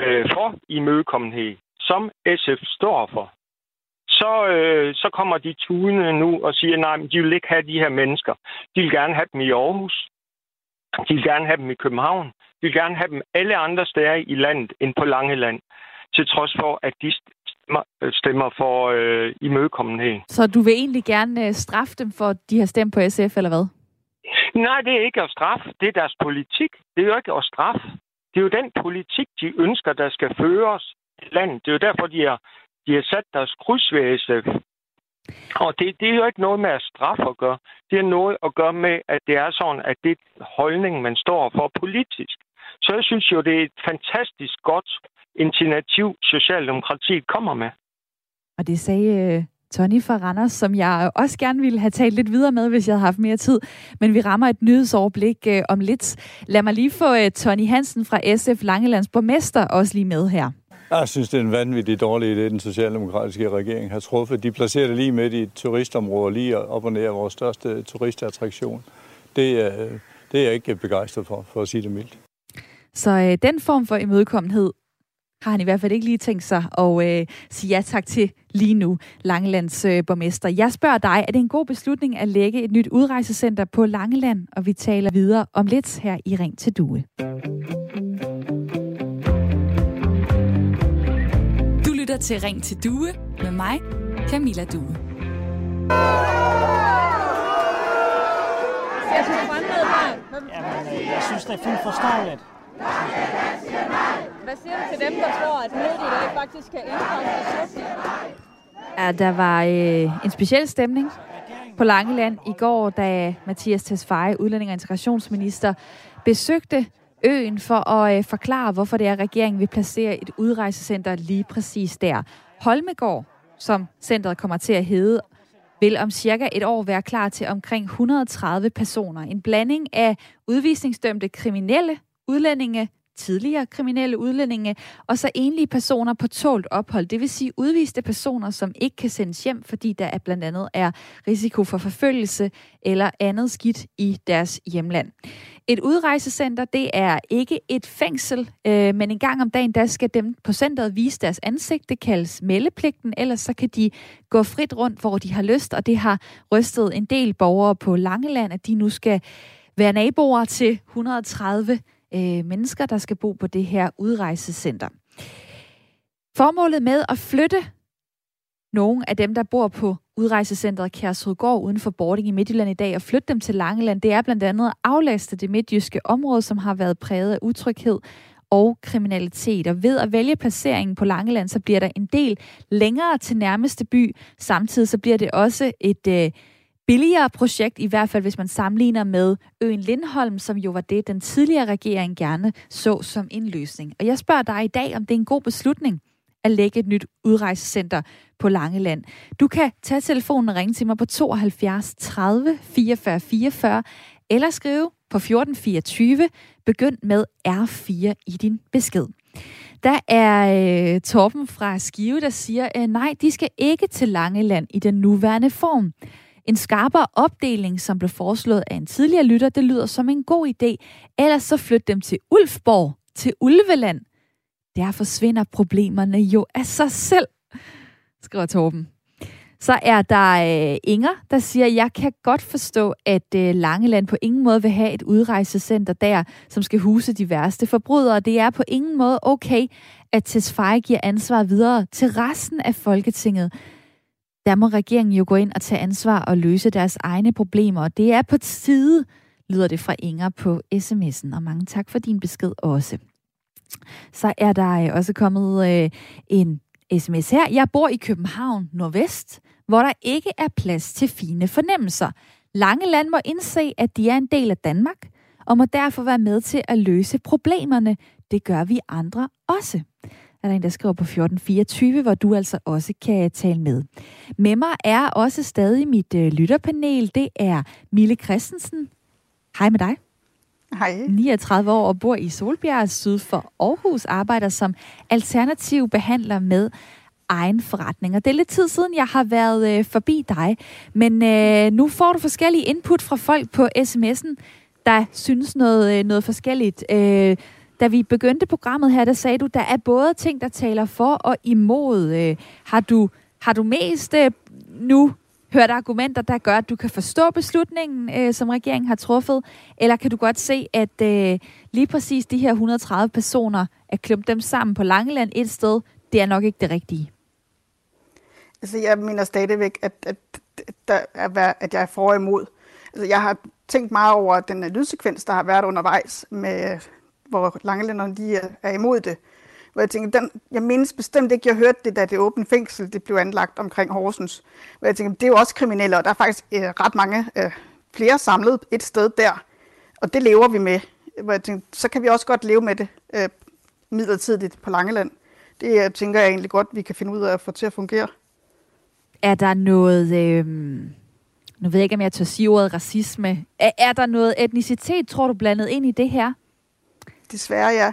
øh, for imødekommenhed, som SF står for, så, øh, så kommer de tudende nu og siger, nej, men de vil ikke have de her mennesker. De vil gerne have dem i Aarhus. De vil gerne have dem i København. De vil gerne have dem alle andre steder i landet end på Langeland. Til trods for, at de stemmer, stemmer for øh, imødekommenhed. Så du vil egentlig gerne øh, straffe dem for, at de har stemt på SF, eller hvad? Nej, det er ikke at straffe. Det er deres politik. Det er jo ikke at straffe. Det er jo den politik, de ønsker, der skal føres i landet. Det er jo derfor, de har de har sat deres kryds ved SF. Og det, det er jo ikke noget med at straffe at gøre. Det er noget at gøre med, at det er sådan, at det er holdning, man står for politisk. Så jeg synes jo, det er et fantastisk godt initiativ, Socialdemokratiet kommer med. Og det sagde øh, Tony fra Randers, som jeg også gerne ville have talt lidt videre med, hvis jeg havde haft mere tid. Men vi rammer et nyhedsoverblik uh, om lidt. Lad mig lige få øh, Tony Hansen fra SF Langelands borgmester også lige med her. Jeg synes, det er en vanvittig dårlig idé, den socialdemokratiske regering har truffet. De placerer det lige midt i et turistområde, lige op og ned af vores største turistattraktion. Det, er, det er jeg ikke begejstret for, for at sige det mildt. Så øh, den form for imødekommenhed har han i hvert fald ikke lige tænkt sig at øh, sige ja tak til lige nu, Langelands øh, borgmester. Jeg spørger dig, er det en god beslutning at lægge et nyt udrejsecenter på Langeland? Og vi taler videre om lidt her i Ring til Due. Lytter til Ring til Due med mig, Camilla Due. Jeg her. Jamen, øh, jeg synes, det er fuldt forståeligt. Hvad siger du til dem, der tror, at mødet i dag faktisk kan indskrænkes Ja, der var øh, en speciel stemning på Langeland i går, da Mathias Tesfaye, udlænding og integrationsminister, besøgte øen for at øh, forklare, hvorfor det er, at regeringen vil placere et udrejsecenter lige præcis der. Holmegård, som centret kommer til at hedde, vil om cirka et år være klar til omkring 130 personer. En blanding af udvisningsdømte kriminelle, udlændinge, tidligere kriminelle udlændinge, og så enlige personer på tålt ophold, det vil sige udviste personer, som ikke kan sendes hjem, fordi der er blandt andet er risiko for forfølgelse eller andet skidt i deres hjemland. Et udrejsecenter, det er ikke et fængsel, øh, men en gang om dagen, der skal dem på centret vise deres ansigt. Det kaldes meldepligten, ellers så kan de gå frit rundt, hvor de har lyst, og det har rystet en del borgere på Langeland, at de nu skal være naboer til 130 øh, mennesker, der skal bo på det her udrejsecenter. Formålet med at flytte nogle af dem, der bor på udrejsecentret Kærshovedgård uden for Bording i Midtjylland i dag og flytte dem til Langeland, det er blandt andet at aflaste det midtjyske område, som har været præget af utryghed og kriminalitet. Og ved at vælge placeringen på Langeland, så bliver der en del længere til nærmeste by. Samtidig så bliver det også et øh, billigere projekt, i hvert fald hvis man sammenligner med øen Lindholm, som jo var det, den tidligere regering gerne så som en løsning. Og jeg spørger dig i dag, om det er en god beslutning at lægge et nyt udrejsecenter på Langeland. Du kan tage telefonen og ringe til mig på 72 30 44 44, eller skrive på 1424. Begynd med R4 i din besked. Der er øh, Torben fra Skive, der siger, øh, nej, de skal ikke til Langeland i den nuværende form. En skarpere opdeling, som blev foreslået af en tidligere lytter, det lyder som en god idé. Ellers så flyt dem til Ulfborg, til Ulveland. Der forsvinder problemerne jo af sig selv, skriver Torben. Så er der øh, Inger, der siger, jeg kan godt forstå, at øh, Langeland på ingen måde vil have et udrejsecenter der, som skal huse de værste forbrydere. Det er på ingen måde okay, at Tesfaye giver ansvar videre til resten af Folketinget der må regeringen jo gå ind og tage ansvar og løse deres egne problemer. Og det er på tide, lyder det fra Inger på sms'en. Og mange tak for din besked også. Så er der øh, også kommet øh, en sms her. Jeg bor i København Nordvest, hvor der ikke er plads til fine fornemmelser. Langeland må indse, at de er en del af Danmark, og må derfor være med til at løse problemerne. Det gør vi andre også er der en, der skriver på 1424, hvor du altså også kan tale med. Med mig er også stadig mit øh, lytterpanel. Det er Mille Christensen. Hej med dig. Hej. 39 år og bor i Solbjerg syd for Aarhus. Arbejder som alternativ behandler med egen forretning. Og det er lidt tid siden, jeg har været øh, forbi dig. Men øh, nu får du forskellige input fra folk på sms'en, der synes noget, øh, noget forskelligt. Øh, da vi begyndte programmet her, der sagde du, der er både ting, der taler for og imod. Øh, har, du, har du mest øh, nu hørt argumenter, der gør, at du kan forstå beslutningen, øh, som regeringen har truffet? Eller kan du godt se, at øh, lige præcis de her 130 personer, at klumpe dem sammen på Langeland et sted, det er nok ikke det rigtige? Altså, jeg mener stadigvæk, at, at, der er, at jeg er for og imod. Altså, jeg har tænkt meget over den lydsekvens, der har været undervejs med hvor langelænderne de er, er imod det. Hvor jeg tænker, den, jeg mindes bestemt ikke, jeg hørte det, da det åbne fængsel det blev anlagt omkring Horsens. Hvor jeg tænker, det er jo også kriminelle, og der er faktisk øh, ret mange øh, flere samlet et sted der. Og det lever vi med. Hvor jeg tænker, så kan vi også godt leve med det øh, midlertidigt på Langeland. Det jeg tænker jeg egentlig godt, vi kan finde ud af at få til at fungere. Er der noget... Øh... Nu ved jeg ikke, om jeg tør sige ordet racisme. Er, er der noget etnicitet, tror du, blandet ind i det her? Desværre, ja.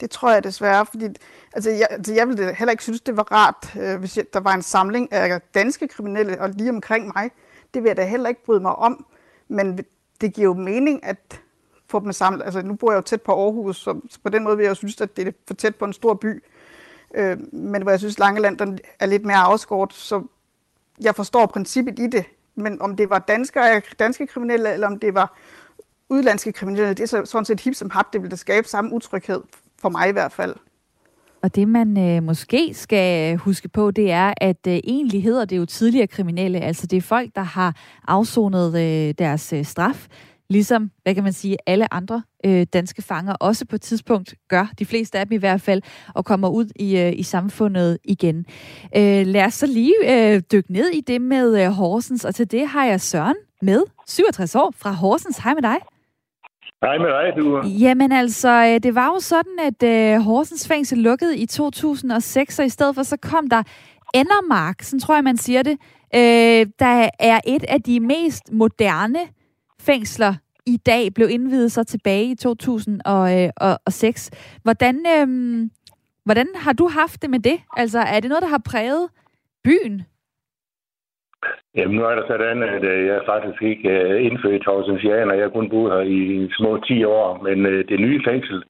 Det tror jeg desværre, fordi altså, jeg, altså, jeg ville heller ikke synes, det var rart, øh, hvis jeg, der var en samling af danske kriminelle og lige omkring mig. Det vil jeg da heller ikke bryde mig om. Men det giver jo mening, at få dem samlet. Altså, nu bor jeg jo tæt på Aarhus, så, så på den måde vil jeg jo synes, at det er for tæt på en stor by. Øh, men hvor jeg synes, Langeland den er lidt mere afskåret, så jeg forstår princippet i det. Men om det var danskere, danske kriminelle, eller om det var udlandske kriminelle, det er så, sådan set hip som hap, det vil da skabe samme utryghed, for mig i hvert fald. Og det man øh, måske skal huske på, det er, at øh, egentlig hedder det jo tidligere kriminelle. Altså det er folk, der har afsonet øh, deres øh, straf, ligesom, hvad kan man sige, alle andre øh, danske fanger også på et tidspunkt gør, de fleste af dem i hvert fald, og kommer ud i, øh, i samfundet igen. Øh, lad os så lige øh, dykke ned i det med øh, Horsens, og til det har jeg Søren med, 67 år, fra Horsens. Hej med dig. Hej med dig, du. Jamen altså, øh, det var jo sådan, at øh, Horsens fængsel lukkede i 2006, og i stedet for så kom der Endermark, sådan tror jeg, man siger det, øh, der er et af de mest moderne fængsler i dag, blev indvidet så tilbage i 2006. Øh, hvordan, øh, hvordan har du haft det med det? Altså, er det noget, der har præget byen? Jamen, nu er det sådan, at øh, jeg faktisk ikke øh, er indfødt i Horsensjaner. Jeg har kun boet her i små 10 år. Men øh, det nye fængsel,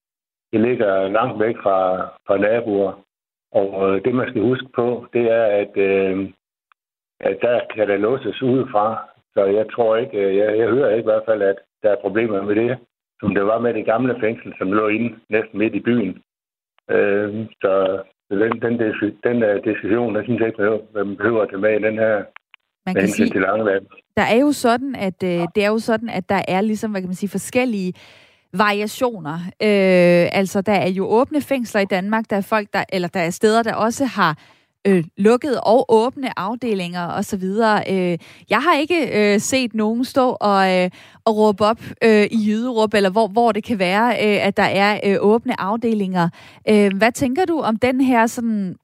det ligger langt væk fra, fra naboer. Og det, man skal huske på, det er, at, at der kan der låses udefra. Så jeg tror ikke, jeg, jeg hører ikke i hvert fald, at der er problemer med det, som det var med det gamle fængsel, som lå inde næsten midt i byen. så den, den, den der diskussion, der synes jeg ikke, man behøver at tage med i den her man kan sige, til der er jo sådan, at øh, det er jo sådan, at der er ligesom, hvad kan man sige, forskellige variationer. Øh, altså, der er jo åbne fængsler i Danmark, der er folk, der, eller der er steder, der også har øh, lukkede og åbne afdelinger osv. Øh, jeg har ikke øh, set nogen stå og, øh, og råbe op øh, i Jyderup, eller hvor, hvor det kan være, øh, at der er øh, åbne afdelinger. Øh, hvad tænker du om den her sådan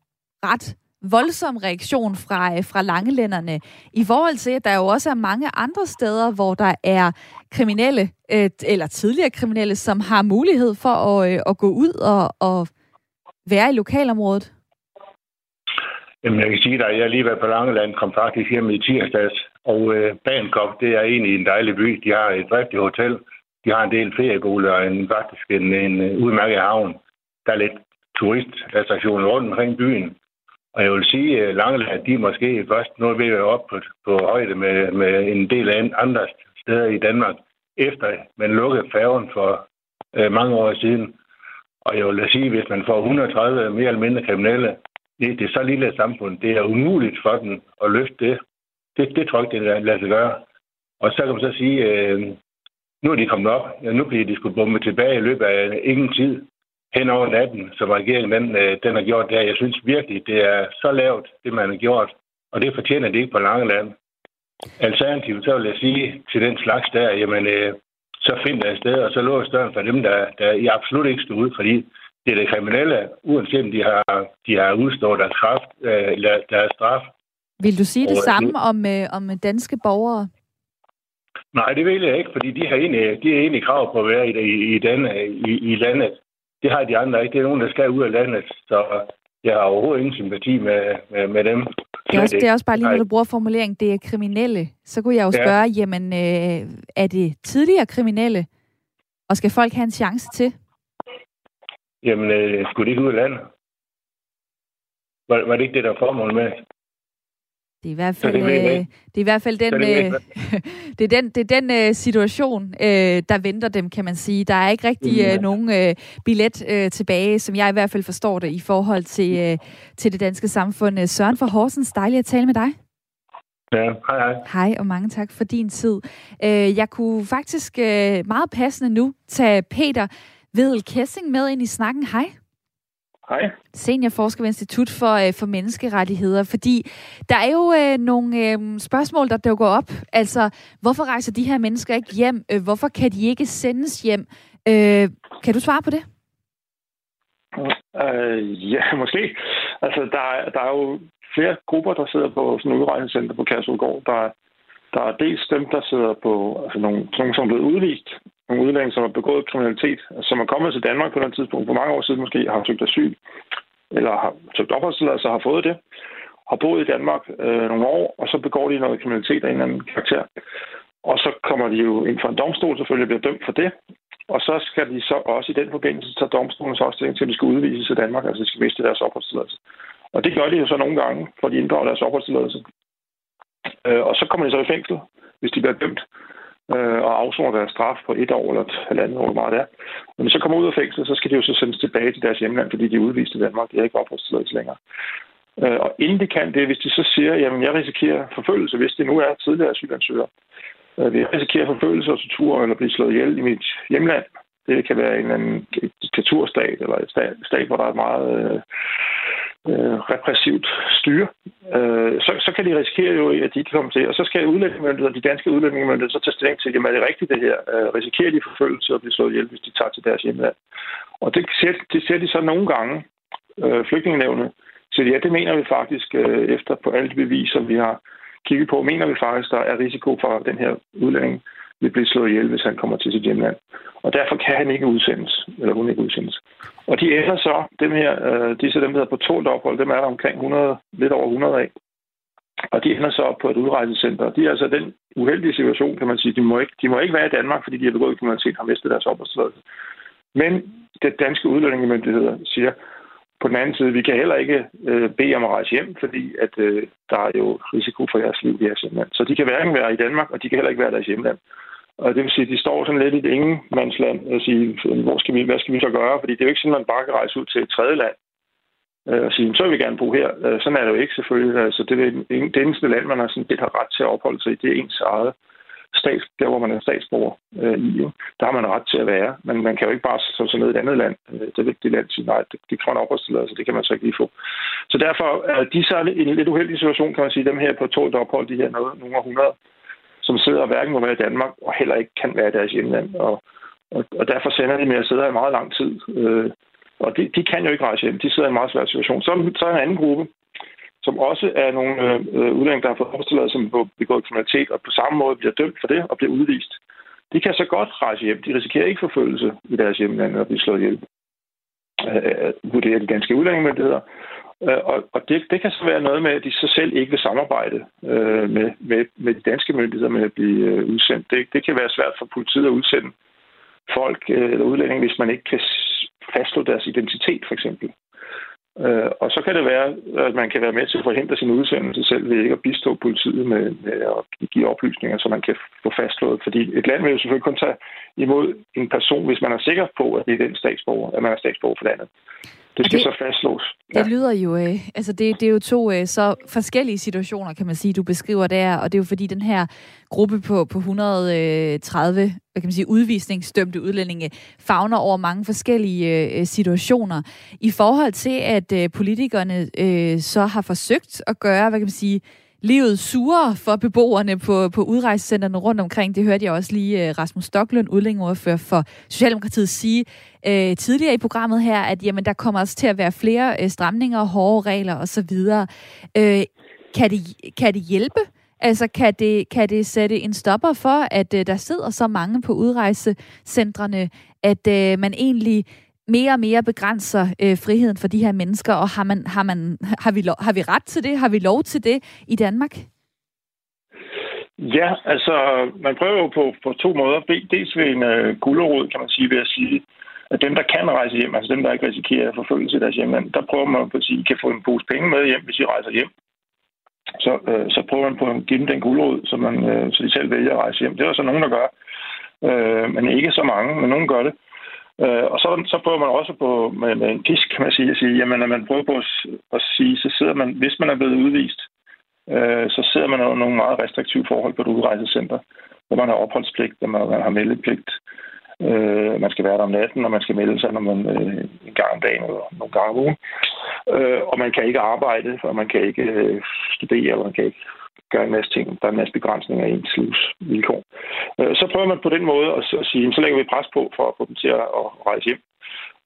ret voldsom reaktion fra, øh, fra langelænderne, i forhold til, at der jo også er mange andre steder, hvor der er kriminelle, øh, eller tidligere kriminelle, som har mulighed for at, øh, at gå ud og, og være i lokalområdet? Jamen, jeg kan sige at jeg lige været på Langeland, kom faktisk hjem i tirsdags, og øh, Bankop, det er egentlig en dejlig by. De har et rigtigt hotel, de har en del ferieboliger og en, faktisk en, en udmærket havn. Der er lidt turistattraktioner rundt omkring byen. Og jeg vil sige, øh, at Langeland, de er måske først nu ved at op på, på højde med, med en del af andre steder i Danmark, efter man lukkede færgen for øh, mange år siden. Og jeg vil sige, hvis man får 130 mere eller mindre kriminelle i det er så lille et samfund, det er umuligt for dem at løfte det. Det, det tror jeg ikke, det lader sig gøre. Og så kan man så sige, øh, nu er de kommet op. Ja, nu bliver de skulle bombe tilbage i løbet af ingen tid hen over natten, som regeringen den, øh, den har gjort der. Jeg synes virkelig, det er så lavt, det man har gjort, og det fortjener det ikke på lange land. Alternativt, så vil jeg sige til den slags der, jamen, øh, så find der et sted, og så lås døren for dem, der, der I absolut ikke skal ud, fordi det er det kriminelle, uanset om de har, de har udstået deres, kraft, øh, deres straf. Vil du sige det og, samme om, øh, om danske borgere? Nej, det vil jeg ikke, fordi de har egentlig, de har egentlig krav på at være i, i, i, den, i, i landet. Det har de andre ikke. Det er nogen, der skal ud af landet, så jeg har overhovedet ingen sympati med, med, med dem. Det er, også, det er også bare lige, når du bruger formuleringen, det er kriminelle. Så kunne jeg jo spørge, ja. jamen, øh, er det tidligere kriminelle? Og skal folk have en chance til? Jamen, øh, skulle de ikke ud af landet? Var, var det ikke det, der var formålet med? Det er i hvert fald, det, øh, det er i hvert fald den, det, øh, det er den, det er den øh, situation, øh, der venter dem, kan man sige. Der er ikke rigtig øh, nogen øh, billet øh, tilbage, som jeg i hvert fald forstår det, i forhold til, øh, til det danske samfund. Søren for Horsens, dejligt at tale med dig. Ja, hej hej. Hej, og mange tak for din tid. Øh, jeg kunne faktisk øh, meget passende nu tage Peter Vedel Kessing med ind i snakken. Hej. Hej. Seniorforsker ved Institut for, øh, for Menneskerettigheder, fordi der er jo øh, nogle øh, spørgsmål, der dukker op. Altså, hvorfor rejser de her mennesker ikke hjem? Øh, hvorfor kan de ikke sendes hjem? Øh, kan du svare på det? Øh, ja, måske. Altså, der, der er jo flere grupper, der sidder på sådan et udrejsecenter på Kærsudgård. Der, der er dels dem, der sidder på altså nogle, nogle som er blevet udvist nogle udlændinge, som har begået kriminalitet, som er kommet til Danmark på den tidspunkt, for mange år siden måske, har søgt asyl, eller har søgt opholdstilladelse og har fået det, har boet i Danmark øh, nogle år, og så begår de noget kriminalitet af en eller anden karakter. Og så kommer de jo ind for en domstol, selvfølgelig bliver dømt for det, Og så skal de så også i den forbindelse tage domstolen så også stilling til, at de skal udvises til Danmark, altså de skal miste deres opholdstilladelse. Og det gør de jo så nogle gange, for de inddrager deres opholdstilladelse. Øh, og så kommer de så i fængsel, hvis de bliver dømt øh, og afsoner deres straf på et år eller et halvandet år, hvor meget det er. Når så kommer ud af fængsel, så skal de jo så sendes tilbage til deres hjemland, fordi de er udvist i Danmark. De har ikke opholdstilladelse længere. Øh, og inden de kan det, hvis de så siger, jamen jeg risikerer forfølgelse, hvis det nu er tidligere asylansøgere, øh, jeg risikerer forfølgelse og tortur eller blive slået ihjel i mit hjemland. Det kan være en, en diktaturstat eller et stat, stat hvor der er meget øh, øh, repressivt styre, øh, så, så kan de risikere jo, at de ikke kommer til. Og så skal udlændingemyndigheder, de danske udlændingemyndigheder, så tage stilling til, jamen er det rigtigt det her? Øh, risikerer de forfølgelse og blive slået ihjel, hvis de tager til deres hjemland? Og det ser, det ser de så nogle gange, øh, flygtningenevnet, så ja, det mener vi faktisk, øh, efter på alle de beviser, vi har kigget på, mener vi faktisk, der er risiko for, den her udlænding vil blive slået ihjel, hvis han kommer til sit hjemland. Og derfor kan han ikke udsendes, eller hun ikke udsendes. Og de ender så, dem her, øh, så dem, der hedder på tålt ophold, dem er der omkring 100, lidt over 100 af. Og de ender så på et udrejsecenter. De er altså den uheldige situation, kan man sige. De må ikke, de må ikke være i Danmark, fordi de har begået kriminalitet og har mistet deres opholdstilladelse. Men det danske udlændingemyndigheder siger, på den anden side, vi kan heller ikke øh, bede om at rejse hjem, fordi at øh, der er jo risiko for jeres liv i jeres hjemland. Så de kan hverken være i Danmark, og de kan heller ikke være i deres hjemland. Og det vil sige, at de står sådan lidt i et ingenmandsland og sige, hvor skal vi, hvad skal vi så gøre? Fordi det er jo ikke sådan, at man bare kan rejse ud til et tredje land øh, og sige, så vil vi gerne bo her. Øh, sådan er det jo ikke selvfølgelig. Altså, det, er det eneste land, man har, sådan, det har ret til at opholde sig i, det er ens eget stats, der hvor man er statsborger øh, i. Der har man ret til at være, men man kan jo ikke bare slå sig ned i et andet land. Øh, det er det land sige, nej, det, det kræver en opholdstilladelse, det kan man så ikke lige få. Så derfor er de så i en lidt uheldig situation, kan man sige, dem her på tålt ophold, de her noget, nogle af 100, som sidder hverken må være i Danmark, og heller ikke kan være i deres hjemland. Og, og, og derfor sender de med at sidde her i meget lang tid. Øh, og de, de kan jo ikke rejse hjem. De sidder i en meget svær situation. Så, så er en anden gruppe, som også er nogle øh, udlændinge, der har fået opstillet, som begår kriminalitet, og på samme måde bliver dømt for det og bliver udvist. De kan så godt rejse hjem. De risikerer ikke forfølgelse i deres hjemland og blive slået ihjel. Øh, vurderer de danske udlændingemyndigheder. Øh, og, og det, det kan så være noget med, at de så selv ikke vil samarbejde øh, med, med, med de danske myndigheder med at blive øh, udsendt. Det, det kan være svært for politiet at udsende folk øh, eller udlændinge, hvis man ikke kan fastslå deres identitet, for eksempel. Øh, og så kan det være, at man kan være med til at forhindre sin udsendelse selv ved ikke at bistå politiet med, med at give oplysninger, så man kan få fastslået. Fordi et land vil jo selvfølgelig kun tage imod en person, hvis man er sikker på, at det er den statsborger, at man er statsborger for landet. Det skal det, så fastslås. Ja. Det lyder jo, øh, altså det, det er jo to øh, så forskellige situationer, kan man sige, du beskriver der, og det er jo fordi den her gruppe på, på 130 hvad kan man sige, udvisningsdømte udlændinge fagner over mange forskellige øh, situationer. I forhold til, at øh, politikerne øh, så har forsøgt at gøre, hvad kan man sige, livet surere for beboerne på, på udrejsecentrene rundt omkring. Det hørte jeg også lige øh, Rasmus Stocklund, udlændingeordfører for Socialdemokratiet, sige øh, tidligere i programmet her, at jamen, der kommer også til at være flere øh, stramninger, hårde regler osv. Øh, kan, det, kan det hjælpe? Altså, kan det, kan det sætte en stopper for, at øh, der sidder så mange på udrejsecentrene, at øh, man egentlig mere og mere begrænser øh, friheden for de her mennesker, og har, man, har, man, har, vi lov, har vi ret til det? Har vi lov til det i Danmark? Ja, altså man prøver jo på, på to måder. Dels ved en øh, gulderod, kan man sige, ved at sige, at dem, der kan rejse hjem, altså dem, der ikke risikerer forfølgelse i deres hjemland, der prøver man på at sige, at I kan få en pose penge med hjem, hvis I rejser hjem. Så, øh, så prøver man på at give dem den gulderod, så, man, øh, så de selv vælger at rejse hjem. Det er der så nogen, der gør, øh, men ikke så mange, men nogen gør det. Øh, Øh, og så, så prøver man også på med, med en pisk, kan man sige, at sige, jamen når man prøver på at, at sige, så sidder man, hvis man er blevet udvist, øh, så sidder man under nogle meget restriktive forhold på et udrejsecenter, hvor man har opholdspligt, og man, man har meldepligt. Øh, man skal være der om natten, og man skal melde sig når man, øh, en gang om dagen eller nogle gange om ugen. Øh, og man kan ikke arbejde, og man kan ikke øh, studere, og man kan ikke gøre en masse ting. Der er en masse begrænsninger i ens livsvilkår. Øh, så prøver man på den måde at sige, så lægger vi pres på for at få dem til at rejse hjem.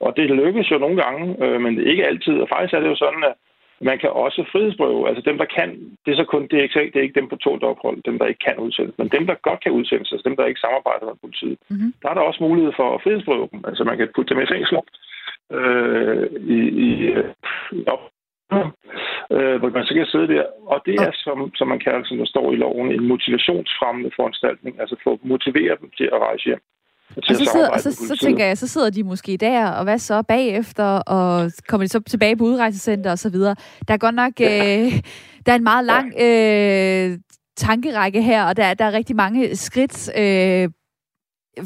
Og det lykkes jo nogle gange, øh, men ikke altid. Og faktisk er det jo sådan, at man kan også frihedsberøve. Altså dem, der kan, det er så kun, det er ikke, det er ikke dem på tålt ophold, dem, der ikke kan udsendes. Men dem, der godt kan udsendes, altså dem, der ikke samarbejder med politiet, mm-hmm. der er der også mulighed for at frihedsberøve dem. Altså man kan putte dem i fængsel øh, i, i, i op, øh, hvor man så kan sidde der. Og det er, som, som man kalder, som der står i loven, en motivationsfremmende foranstaltning. Altså for at motivere dem til at rejse hjem. Og så, sidder, og så, så tænker jeg, så sidder de måske der, og hvad så bagefter, og kommer de så tilbage på udrejsecenter og så videre. Der er godt nok, ja. øh, der er en meget lang øh, tankerække her, og der, der er rigtig mange skridt, øh,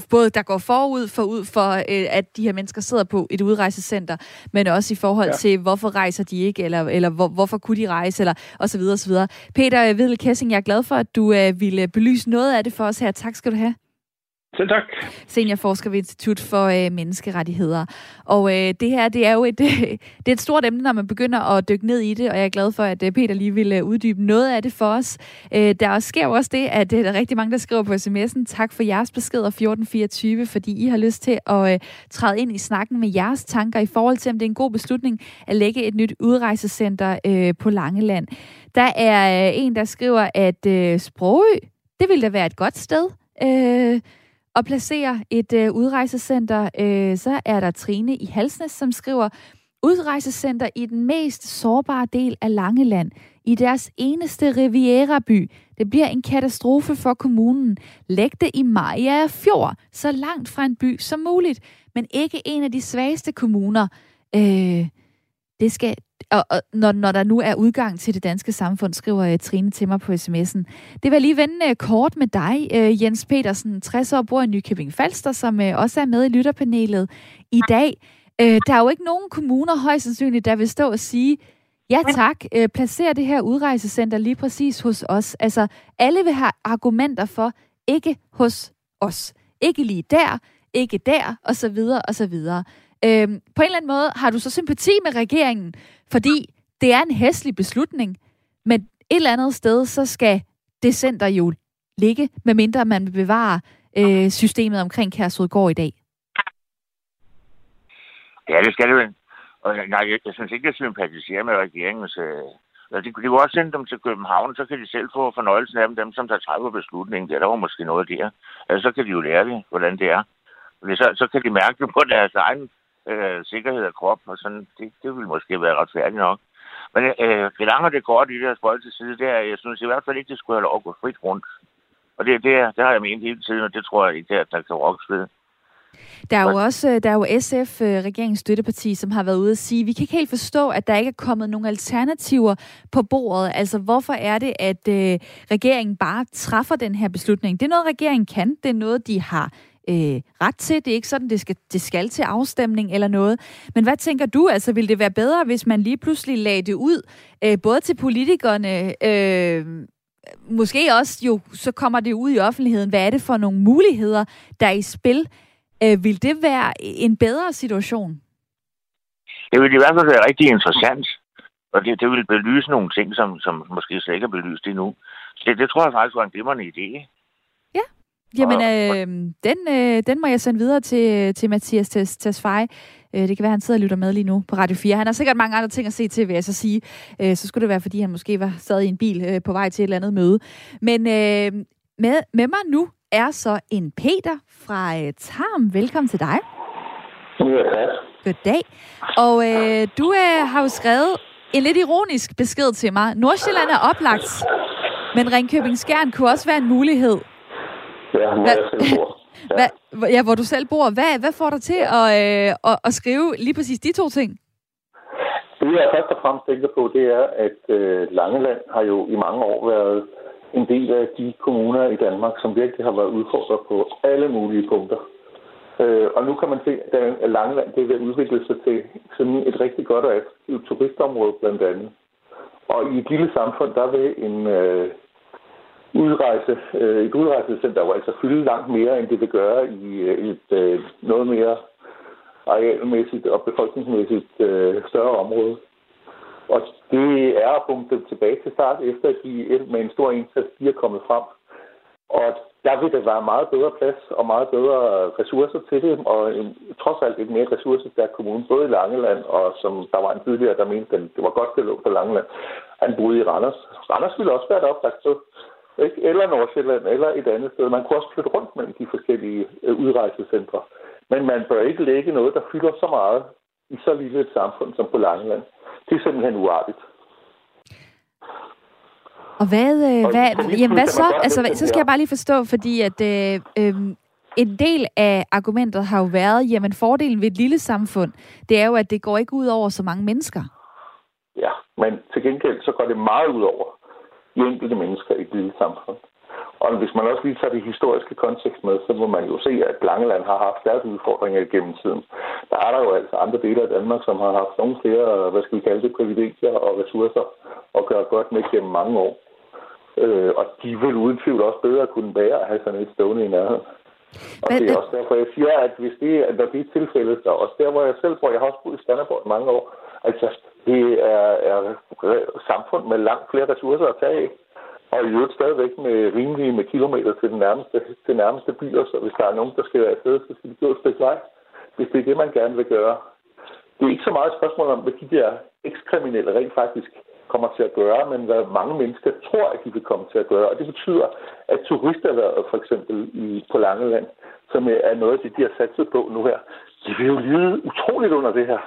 både der går forud for, ud for øh, at de her mennesker sidder på et udrejsecenter, men også i forhold ja. til, hvorfor rejser de ikke, eller, eller hvor, hvorfor kunne de rejse, eller og så videre, og så videre. Peter Vedel Kessing, jeg er glad for, at du øh, ville belyse noget af det for os her. Tak skal du have. Selv tak. Seniorforsker ved Institut for øh, Menneskerettigheder. Og øh, det her, det er jo et, øh, det er et stort emne, når man begynder at dykke ned i det, og jeg er glad for, at øh, Peter lige ville øh, uddybe noget af det for os. Øh, der sker jo også det, at øh, der er rigtig mange, der skriver på sms'en, tak for jeres beskeder 1424, fordi I har lyst til at øh, træde ind i snakken med jeres tanker i forhold til, om det er en god beslutning at lægge et nyt udrejsecenter øh, på Langeland. Der er øh, en, der skriver, at øh, Sprogø, det ville da være et godt sted. Øh, at placere et øh, udrejsecenter. Øh, så er der Trine i Halsnes, som skriver, udrejsecenter i den mest sårbare del af Langeland, i deres eneste Riviera-by. Det bliver en katastrofe for kommunen. Læg det i Maja Fjord, så langt fra en by som muligt, men ikke en af de svageste kommuner. Øh, det skal, og, og når, når der nu er udgang til det danske samfund, skriver uh, Trine til mig på sms'en. Det vil lige vende uh, kort med dig, uh, Jens Petersen, 60 år, bor i Nykøbing Falster, som uh, også er med i lytterpanelet i dag. Uh, der er jo ikke nogen kommuner højst sandsynligt, der vil stå og sige, ja tak, uh, placer det her udrejsecenter lige præcis hos os. Altså, alle vil have argumenter for, ikke hos os. Ikke lige der, ikke der, og så videre, og så videre. Øhm, på en eller anden måde har du så sympati med regeringen, fordi det er en hæslig beslutning, men et eller andet sted, så skal det center jo ligge, medmindre man vil bevare øh, systemet omkring Kærsudgård i dag. Ja, det skal det jo. Og, nej, jeg, jeg synes ikke, jeg sympatiserer med regeringens... Øh, de, de kunne også sende dem til København, så kan de selv få fornøjelsen af dem, dem som der træffer beslutningen. Det er der jo måske noget der. Altså, så kan de jo lære det, hvordan det er. Så, så kan de mærke det på deres egen øh, sikkerhed af krop, og sådan, det, det vil måske være retfærdigt nok. Men øh, det lange det godt i det her spøjt til side, det er, jeg synes i hvert fald ikke, det skulle have lov at gå frit rundt. Og det, det, det har jeg ment hele tiden, og det tror jeg ikke, at der kan rokkes ved. Der er jo også øh, der er jo SF, øh, regeringens støtteparti, som har været ude at sige, vi kan ikke helt forstå, at der ikke er kommet nogen alternativer på bordet. Altså, hvorfor er det, at øh, regeringen bare træffer den her beslutning? Det er noget, regeringen kan. Det er noget, de har øh, ret til. Det er ikke sådan, det skal, det skal til afstemning eller noget. Men hvad tænker du? Altså, vil det være bedre, hvis man lige pludselig lagde det ud, øh, både til politikerne, øh, måske også jo, så kommer det ud i offentligheden. Hvad er det for nogle muligheder, der er i spil? Øh, vil det være en bedre situation? Det vil i hvert fald være rigtig interessant. Og det, det vil belyse nogle ting, som, som måske slet ikke er belyst endnu. Det, det tror jeg faktisk var en glimrende idé. Jamen, øh, den, øh, den må jeg sende videre til, til Mathias Tesfaye. Øh, det kan være, han sidder og lytter med lige nu på Radio 4. Han har sikkert mange andre ting at se til, vil jeg så sige. Øh, så skulle det være, fordi han måske var sad i en bil øh, på vej til et eller andet møde. Men øh, med, med mig nu er så en Peter fra øh, Tarm. Velkommen til dig. Ja. Goddag. Og øh, du øh, har jo skrevet en lidt ironisk besked til mig. Nordsjælland er oplagt, men Ringkøbing Skjern kunne også være en mulighed. Ja, hvor Hva? jeg selv bor. Ja. Hva? ja, hvor du selv bor. Hvad, hvad får dig til at, øh, at, at skrive lige præcis de to ting? Det, jeg først og fremmest tænker på, det er, at øh, Langeland har jo i mange år været en del af de kommuner i Danmark, som virkelig har været udfordret på alle mulige punkter. Øh, og nu kan man se, at Langeland det er ved at udvikle sig til sådan et rigtig godt og attraktivt turistområde blandt andet. Og i et lille samfund, der vil en, øh, udrejse, øh, et udrejsecenter hvor altså fylde langt mere, end det vil gøre i øh, et øh, noget mere arealmæssigt og befolkningsmæssigt øh, større område. Og det er at tilbage til start, efter at de med en stor indsats de er kommet frem. Og der vil der være meget bedre plads og meget bedre ressourcer til det, og en, trods alt et mere ressourcestærk kommune, både i Langeland, og som der var en tidligere, der mente, at det var godt, det lå på Langeland. Han boede i Randers. Randers ville også være et oplagt. Ikke? Eller Nordsjælland, eller et andet sted. Man kunne også flytte rundt mellem de forskellige øh, udrejsecentre. Men man bør ikke lægge noget, der fylder så meget i så lille et samfund som på Langeland. Det er simpelthen uartigt. Og hvad, øh, hvad, jamen, hvad så? Altså, så skal jeg bare lige forstå, fordi at øh, øh, en del af argumentet har jo været, jamen fordelen ved et lille samfund, det er jo, at det går ikke ud over så mange mennesker. Ja, men til gengæld så går det meget ud over de enkelte mennesker i et lille samfund. Og hvis man også lige tager det historiske kontekst med, så må man jo se, at Langeland har haft deres udfordringer gennem tiden. Der er der jo altså andre dele af Danmark, som har haft nogle flere, hvad skal vi kalde det, privilegier og ressourcer at gøre godt med gennem mange år. Øh, og de vil uden tvivl også bedre kunne bære at have sådan et stående i nærheden. Og det er også derfor, jeg siger, at hvis det, at der bliver tilfældet, der også der, hvor jeg selv bor, jeg har også boet i Skanderborg mange år, altså det er, er samfund med langt flere ressourcer at tage af. Og i øvrigt stadigvæk med rimelige med kilometer til den nærmeste, til nærmeste byer, så hvis der er nogen, der skal være afsted, så skal de gå et stykke vej, hvis det er det, man gerne vil gøre. Det er ikke så meget et spørgsmål om, hvad de der ekskriminelle rent faktisk kommer til at gøre, men hvad mange mennesker tror, at de vil komme til at gøre. Og det betyder, at turisterhvervet for eksempel i, på Langeland, som er noget af det, de har satset på nu her, de vil jo lide utroligt under det her.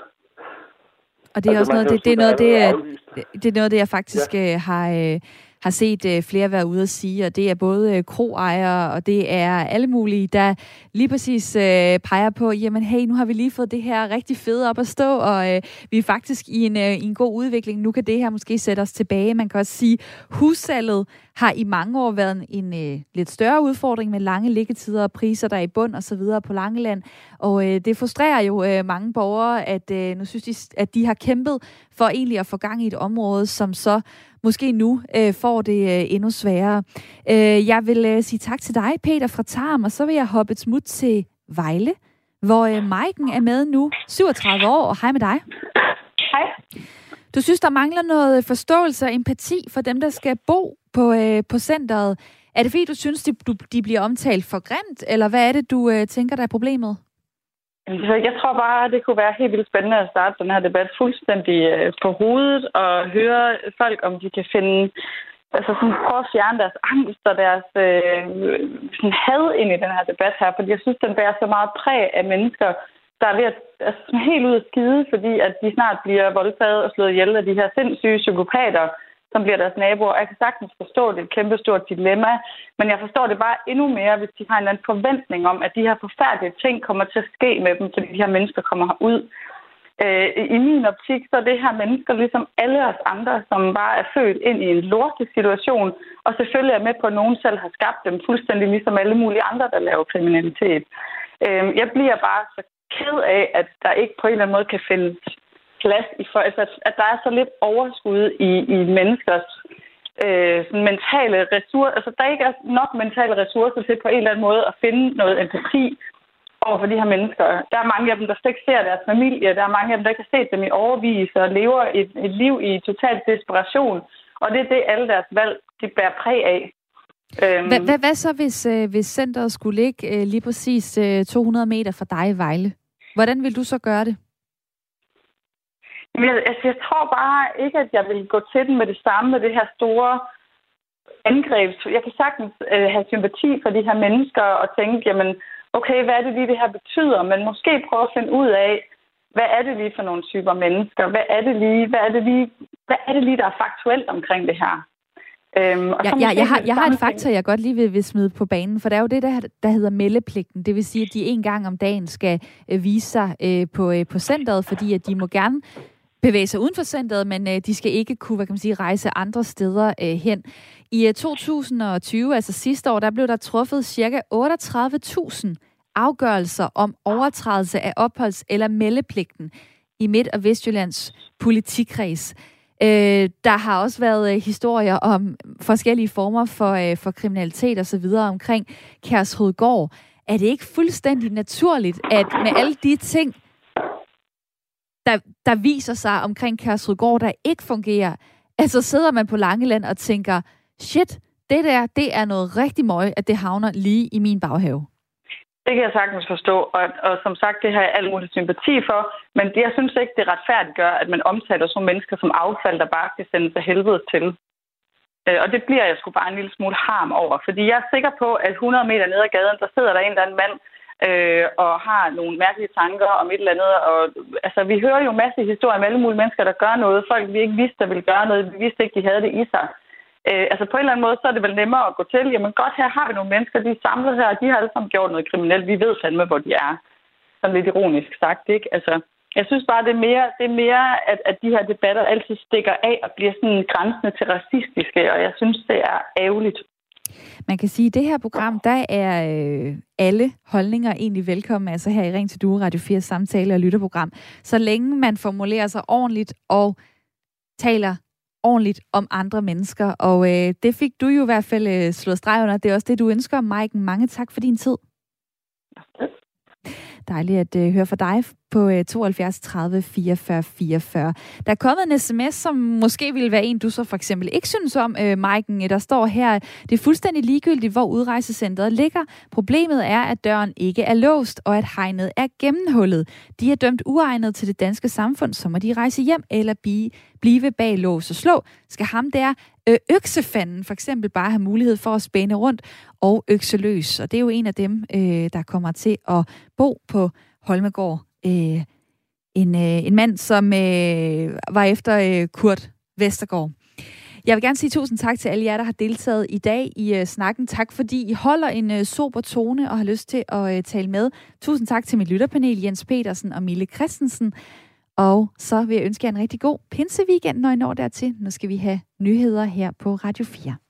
Og det er altså, også noget, det, det, er noget, det, det er noget, det jeg faktisk ja. Øh, har, øh, har set øh, flere være ude at sige, og det er både kroejere, og det er alle mulige, der lige præcis øh, peger på, jamen hey, nu har vi lige fået det her rigtig fede op at stå, og øh, vi er faktisk i en, øh, i en god udvikling. Nu kan det her måske sætte os tilbage. Man kan også sige, hussalget har i mange år været en, øh, lidt større udfordring med lange liggetider og priser, der er i bund og så videre på Langeland. Og øh, det frustrerer jo øh, mange borgere, at øh, nu synes de, at de har kæmpet for egentlig at få gang i et område, som så måske nu øh, får det øh, endnu sværere. Øh, jeg vil øh, sige tak til dig, Peter fra Tarm, og så vil jeg hoppe et smut til Vejle, hvor øh, Maiken er med nu, 37 år, og hej med dig. Hej. Du synes, der mangler noget forståelse og empati for dem, der skal bo på, øh, på centret. Er det fordi, du synes, de, du, de bliver omtalt for grimt, eller hvad er det, du øh, tænker, der er problemet? Altså, jeg tror bare, det kunne være helt vildt spændende at starte den her debat fuldstændig øh, på hovedet og høre folk, om de kan finde altså sådan prøve at fjerne deres angst og deres øh, sådan had ind i den her debat her, fordi jeg synes, den bærer så meget præg af mennesker, der er ved at altså, helt ud af skide, fordi at de snart bliver voldtaget og slået ihjel af de her sindssyge psykopater, som bliver deres naboer. Jeg kan sagtens forstå, at det er et kæmpestort dilemma, men jeg forstår det bare endnu mere, hvis de har en eller anden forventning om, at de her forfærdelige ting kommer til at ske med dem, fordi de her mennesker kommer herud. Øh, I min optik, så er det her mennesker ligesom alle os andre, som bare er født ind i en lortig situation, og selvfølgelig er med på, at nogen selv har skabt dem, fuldstændig ligesom alle mulige andre, der laver kriminalitet. Øh, jeg bliver bare så ked af, at der ikke på en eller anden måde kan findes plads i for, altså, at der er så lidt overskud i, i menneskers øh, sådan mentale ressourcer. Altså, der ikke er nok mentale ressourcer til på en eller anden måde at finde noget empati over for de her mennesker. Der er mange af dem, der slet ikke ser deres familie. Der er mange af dem, der ikke har set dem i overvis og lever et, et liv i total desperation. Og det er det, alle deres valg de bærer præg af. Øhm. Hvad, hvad, hvad så, hvis, øh, hvis centret skulle ligge øh, lige præcis øh, 200 meter fra dig i Vejle? Hvordan vil du så gøre det? Jeg, altså, jeg tror bare ikke, at jeg vil gå til den med det samme, med det her store angreb. Jeg kan sagtens øh, have sympati for de her mennesker og tænke, jamen, okay, hvad er det lige, det her betyder? Men måske prøve at finde ud af, hvad er det lige for nogle typer mennesker? Hvad er det lige, hvad er det lige, hvad er det lige der er faktuelt omkring det her? Øhm, og ja, ja, jeg, har, jeg har et faktor, jeg godt lige vil, vil smide på banen, for der er jo det, der, der hedder meldepligten. Det vil sige, at de en gang om dagen skal øh, vise sig øh, på, øh, på centret, fordi at de må gerne bevæge sig uden for centret, men øh, de skal ikke kunne hvad kan man sige, rejse andre steder øh, hen. I øh, 2020, altså sidste år, der blev der truffet ca. 38.000 afgørelser om overtrædelse af opholds- eller meldepligten i Midt- og Vestjyllands politikreds. Øh, der har også været øh, historier om forskellige former for, øh, for kriminalitet og så videre omkring Kærshovedgård. Er det ikke fuldstændig naturligt, at med alle de ting, der, der viser sig omkring Kærshovedgård, der ikke fungerer, altså sidder man på Langeland og tænker, shit, det der, det er noget rigtig møg, at det havner lige i min baghave. Det kan jeg sagtens forstå, og, og som sagt, det har jeg alt muligt sympati for, men jeg synes ikke, det retfærdiggør, at man omtaler sådan mennesker som affald, der bare kan sendes af helvede til. Øh, og det bliver jeg sgu bare en lille smule harm over, fordi jeg er sikker på, at 100 meter nede ad gaden, der sidder der en eller anden mand øh, og har nogle mærkelige tanker om et eller andet. Og, altså, vi hører jo masser masse historier om alle mulige mennesker, der gør noget. Folk, vi ikke vidste, der ville gøre noget. Vi vidste ikke, de havde det i sig. Øh, altså på en eller anden måde, så er det vel nemmere at gå til. Jamen godt, her har vi nogle mennesker, de er samlet her, og de har alle sammen gjort noget kriminelt. Vi ved fandme, hvor de er. Sådan lidt ironisk sagt, ikke? Altså, jeg synes bare, det er mere, det er mere at, at de her debatter altid stikker af og bliver sådan grænsende til racistiske, og jeg synes, det er ærgerligt. Man kan sige, at det her program, der er øh, alle holdninger egentlig velkommen, altså her i Ring til Due Radio 4 samtale- og lytterprogram, så længe man formulerer sig ordentligt og taler ordentligt om andre mennesker. Og øh, det fik du jo i hvert fald øh, slået streg under. Det er også det, du ønsker, Maiken. Mange tak for din tid. Dejligt at øh, høre fra dig på øh, 72 30 44 44. Der er kommet en sms, som måske ville være en, du så for eksempel ikke synes om, øh, Maiken. Der står her, det er fuldstændig ligegyldigt, hvor udrejsecentret ligger. Problemet er, at døren ikke er låst, og at hegnet er gennemhullet. De er dømt uegnet til det danske samfund, så må de rejse hjem eller blive, blive bag lås og slå. Skal ham der øh, øksefanden for eksempel bare have mulighed for at spænde rundt og økseløs. Og det er jo en af dem, øh, der kommer til at bo på Holmegård. Øh, en, øh, en mand, som øh, var efter øh, Kurt Vestergaard. Jeg vil gerne sige tusind tak til alle jer, der har deltaget i dag i øh, snakken. Tak fordi I holder en øh, sober tone og har lyst til at øh, tale med. Tusind tak til mit lytterpanel, Jens Petersen og Mille Christensen. Og så vil jeg ønske jer en rigtig god pinseweekend, når I når dertil. Nu skal vi have nyheder her på Radio 4.